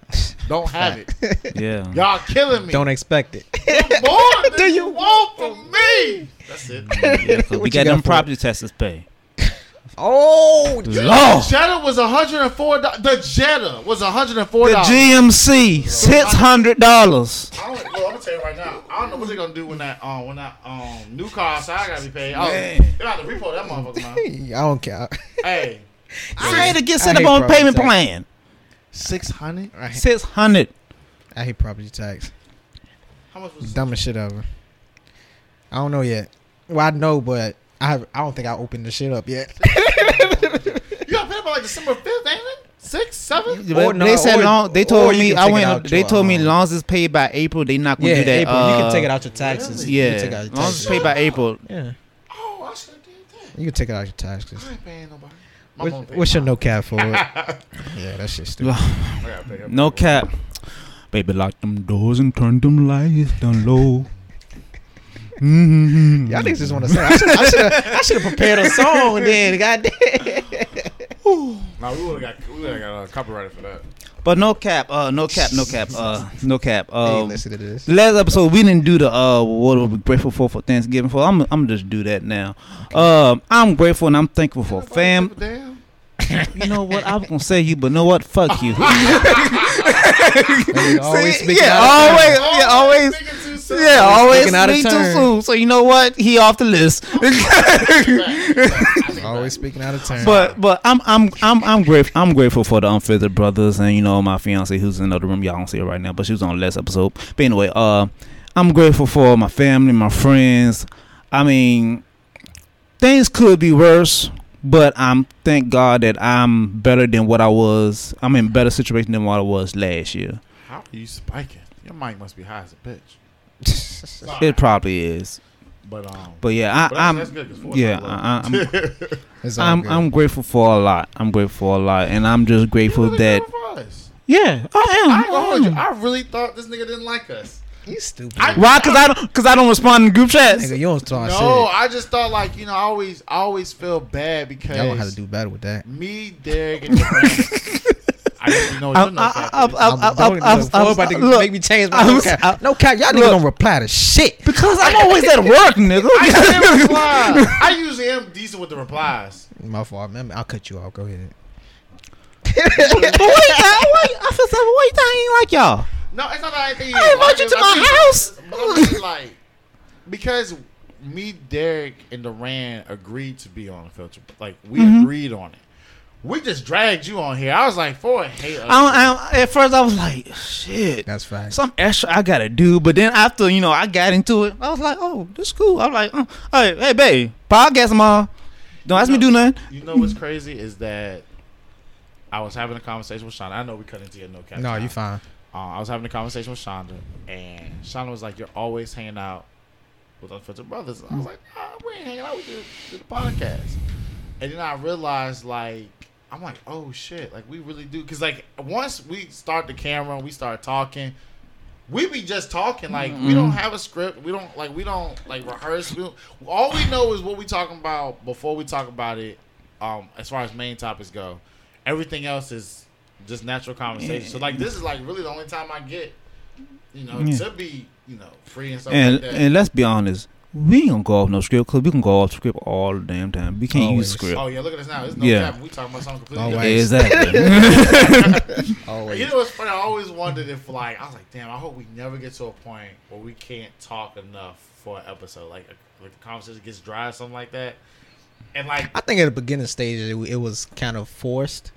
Don't have it. Yeah. Y'all killing me. Don't expect it. What more do you want from me? That's it. Yeah, 'cause we What got got them for property taxes pay. Oh Lord. Jetta was hundred and four. The Jetta was hundred and The. GMC, six hundred dollars. I'm gonna tell you right now. I don't know what they're gonna do when that um when that um new car outside gotta be paid. Oh, Man. they got to repo that motherfucker now. I don't care. hey, I had to get I set up on a payment tax. plan. six hundred. I hate, Six hundred. I hate property tax. How much was Dumbest shit ever. I don't know yet. Well, I know, but I have, I don't think I opened the shit up yet. You got paid by like December fifth, ain't it? Six, seven. Or But no, they said or- long. They told me I went. They your, told me um, long as paid by April, they not gonna Yeah, do that. April. uh, you can take it out your taxes. You Yeah, can take it out your long as it's paid by April. Yeah, Oh, I should have did that. you can take it out your taxes. I ain't paying nobody. My What, mom what's your no cap for it? yeah, that shit's stupid. I gotta pay. No cap. Baby, lock them doors and turn them lights down low. Mm-hmm. Y'all niggas just want to say. I should I should have prepared a song then. Goddamn. Nah, we would have got we would have got uh, copyrighted for that. But no cap. Uh, no cap. No cap. Uh, no cap. hey, Uh, listen to this. last episode we didn't do the uh what are we grateful for for Thanksgiving for. I'm I'm just do that now. Um, I'm grateful and I'm thankful for fam. Damn. You know what? I was gonna say you, but know what? Fuck you. Hey, always See, speaking yeah, out of always, yeah, always. Speaking soon. Yeah, always speaking out of speak too turn. soon. So you know what? He off the list. Always speaking out of turn. But but I'm I'm I'm I'm grateful I'm grateful for the unfiltered brothers and you know my fiance who's in the other room y'all don't see her right now but she was on the last episode. But anyway, uh, I'm grateful for my family, my friends. I mean, things could be worse, but I'm thank God that I'm better than what I was. I'm in better situation than what I was last year. How are you spiking? Your mic must be high as a bitch. It probably is, But um, but yeah, I, but that's, I'm that's good. 'cause yeah. I, I'm I'm good. I'm grateful for a lot. I'm grateful for a lot, and I'm just You grateful really that for us. yeah, I am. I ain't gonna you. I am. I really thought this nigga didn't like us. you stupid. I- Why? Cause I don't. Cause I don't respond in group chats. Nigga, you don't talk No, shit. I just thought like you know I always I always feel bad because Y'all know how to do better with that. me, Derek, and Durant. I guess know what I- your no I- cap I- is. I- I'm, I'm- don't, I'm- look, I'm- about to look, make me change my I'm- no cap. I- No cap, y'all niggas look. don't reply to shit. Because I'm always at work, nigga. I can't reply. I usually am decent with the replies. My fault. Man, I'll cut you off. Go ahead. but wait, I, wait, I feel so. Wait, I ain't like y'all. No, it's not that I think. I invite you to my house. But I mean, like, because me, Derek, and Duran agreed to be on the filter. Like, we Mhm. agreed on it. We just dragged you on here. I was like, for hate us. I, I, at first, I was like, shit. That's fine. Some extra I gotta do, but then after you know I got into it, I was like, "Oh, this cool." I'm like, oh, "Hey, hey, babe, podcast tomorrow. Don't ask me to do nothing." You know what's crazy is that I was having a conversation with Shonda. I know we cut into your no cap. No, you fine. Uh, I was having a conversation with Shonda, and Shonda was like, "You're always hanging out with Unfiltered Brothers." And I was like, "Ah, "We ain't hanging out. We do, do the podcast." And then I realized, like, I'm like, "Oh shit!" Like we really do, because like once we start the camera and we start talking, we be just talking. Like we don't have a script. We don't like we don't like rehearse. We don't, all we know is what we talking about before we talk about it. Um, as far as main topics go, everything else is just natural conversation. So like this is like really the only time I get, you know, Yeah. to be you know free and stuff And like that. and let's be honest, we ain't gonna go off no script because we can go off script all the damn time. We can't Always. use script. oh yeah, look at us now. It's no Yeah. cap. We talking about something completely Always. different. Exactly. Always. You know what's funny? I always wondered if like I was like, damn, I hope we never get to a point where we can't talk enough for an episode. Like, like the conversation gets dry or something like that. And like, I think at the beginning stage it, it was kind of forced,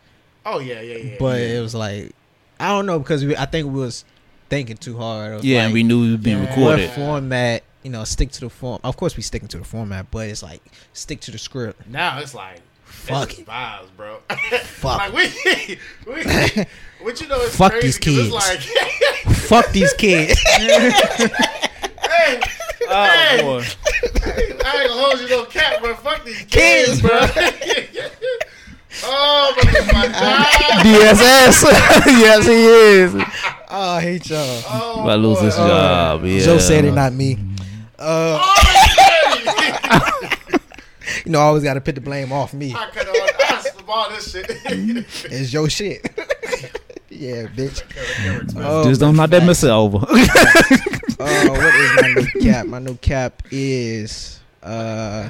oh yeah, yeah, yeah. but yeah. it was like I don't know because we, I think we was thinking too hard. Yeah, like, and we knew we was being Yeah. what recorded. format. You know, stick to the form. Of course, we sticking to the format, but it's like stick to the script. now it's like Fuck it's it. just vibes, bro. Fuck. like we, we, what you know is Fuck crazy these 'cause kids. It's like, Fuck these kids. hey, Oh hey, boy. I ain't gonna hold you no cat, but fuck these Kids, kids, bro. oh, but it's my job. DSS. yes, he is. oh, I hate y'all. Oh, If I lose boy. this job, yeah. Joe said it, not me. Uh, Oh, you know, I always got to put the blame off me. I could have asked for all this shit. It's your shit. yeah, bitch. Oh, Just don't knock that message over. Uh, what is my new cap? My new cap is uh,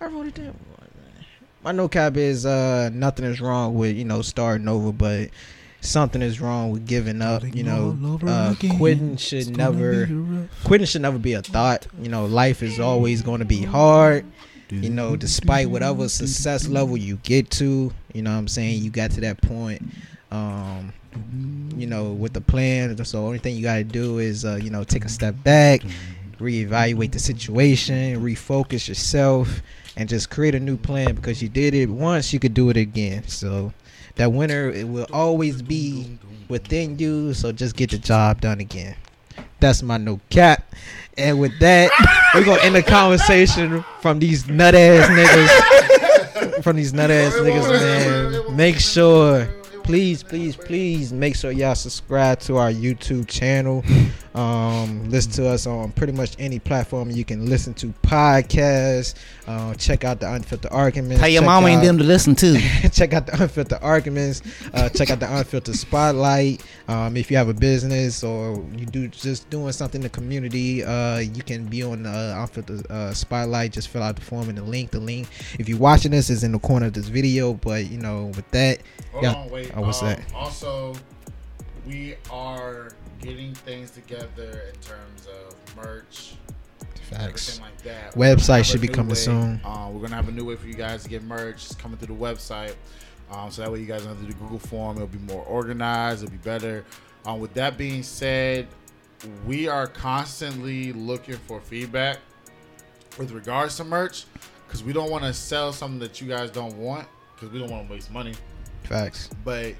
I wrote it down. My new cap is uh, nothing is wrong with you know starting over, but something is wrong with giving up. You know, uh, quitting should never quitting should never be a thought. You know, life is always going to be hard. You know, despite whatever success level you get to, you know what I'm saying, you got to that point. Um, you know, with the plan. So only thing you gotta do is uh, you know, take a step back, reevaluate the situation, refocus yourself, and just create a new plan because you did it once, you could do it again. So that winner it will always be within you. So just get the job done again. That's my no cap. And with that, we're gonna end the conversation from these nut ass niggas. From these nut ass niggas, man. Make sure, please, please, please, make sure y'all subscribe to our YouTube channel. Um, listen to us on pretty much any platform you can listen to podcasts. Uh, check out the Unfiltered Arguments. Tell your Check mama ain't out- them to listen to. check out the unfiltered arguments uh, check out the unfiltered spotlight um, if you have a business or you do just doing something in the community uh, you can be on the unfiltered uh, spotlight just fill out the form and the link the link if you're watching this is in the corner of this video but you know with that Hold Yeah. on, wait. Oh, what's um, that? Also, we are getting things together in terms of merch, facts everything like that. Website We're gonna have should be coming way- soon. Uh, we're gonna have a new way for you guys to get merch. It's coming through the website, um, so that way you guys don't have to do the Google form. It'll be more organized. It'll be better. Um, with that being said, we are constantly looking for feedback. with regards to merch, because we don't want to sell something that you guys don't want, because we don't want to waste money. Facts. But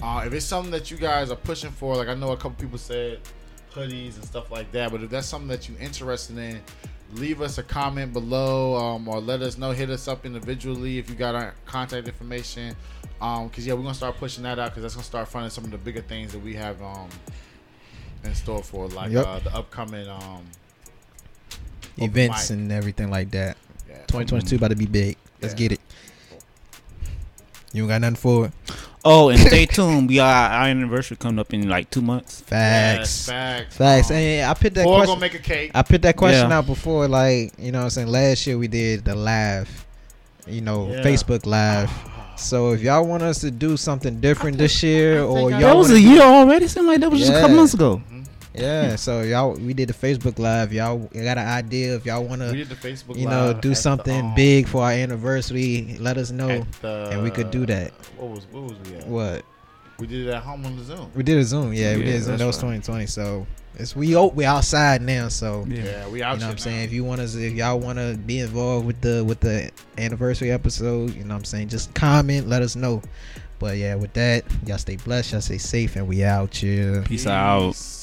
uh, if it's something that you guys are pushing for, like I know a couple people said hoodies and stuff like that, but if that's something that you're interested in, leave us a comment below um, or let us know. Hit us up individually if you got our contact information. Um, cause yeah, we're gonna start pushing that out because that's gonna start funding some of the bigger things that we have um in store for, like Yep. uh, the upcoming um Events mic. and everything like that. yeah. 2022 about to be big. Let's Yeah. get it. You ain't got nothing for it. Oh, and stay tuned. We are our anniversary coming up in like two months. Facts. Yes, facts, Facts. Um, And I put that or question. gonna make a cake. I put that question Yeah. out before, like you know, what I'm saying last year we did the live, you know, Yeah. Facebook live. So if y'all want us to do something different this year, or think I- y'all That was wanna a year already. Seemed like that was just a couple Yeah. months ago. Yeah. So y'all, we did the Facebook live. Y'all got an idea if y'all want to, did the you know, do at the, something um, big for our anniversary. Let us know the- and we could do that. What was what was we at? what We did it at home on the Zoom. we did a Zoom. Yeah, we did a Zoom. That was right. 2020. So it's we o- we outside now. So Yeah, we out you know what I'm saying? now. If you want to, if y'all want to be involved with the with the anniversary episode, you know what I'm saying? Just comment, let us know. But yeah, with that, y'all stay blessed, y'all stay safe, and we out here. Peace out. Peace.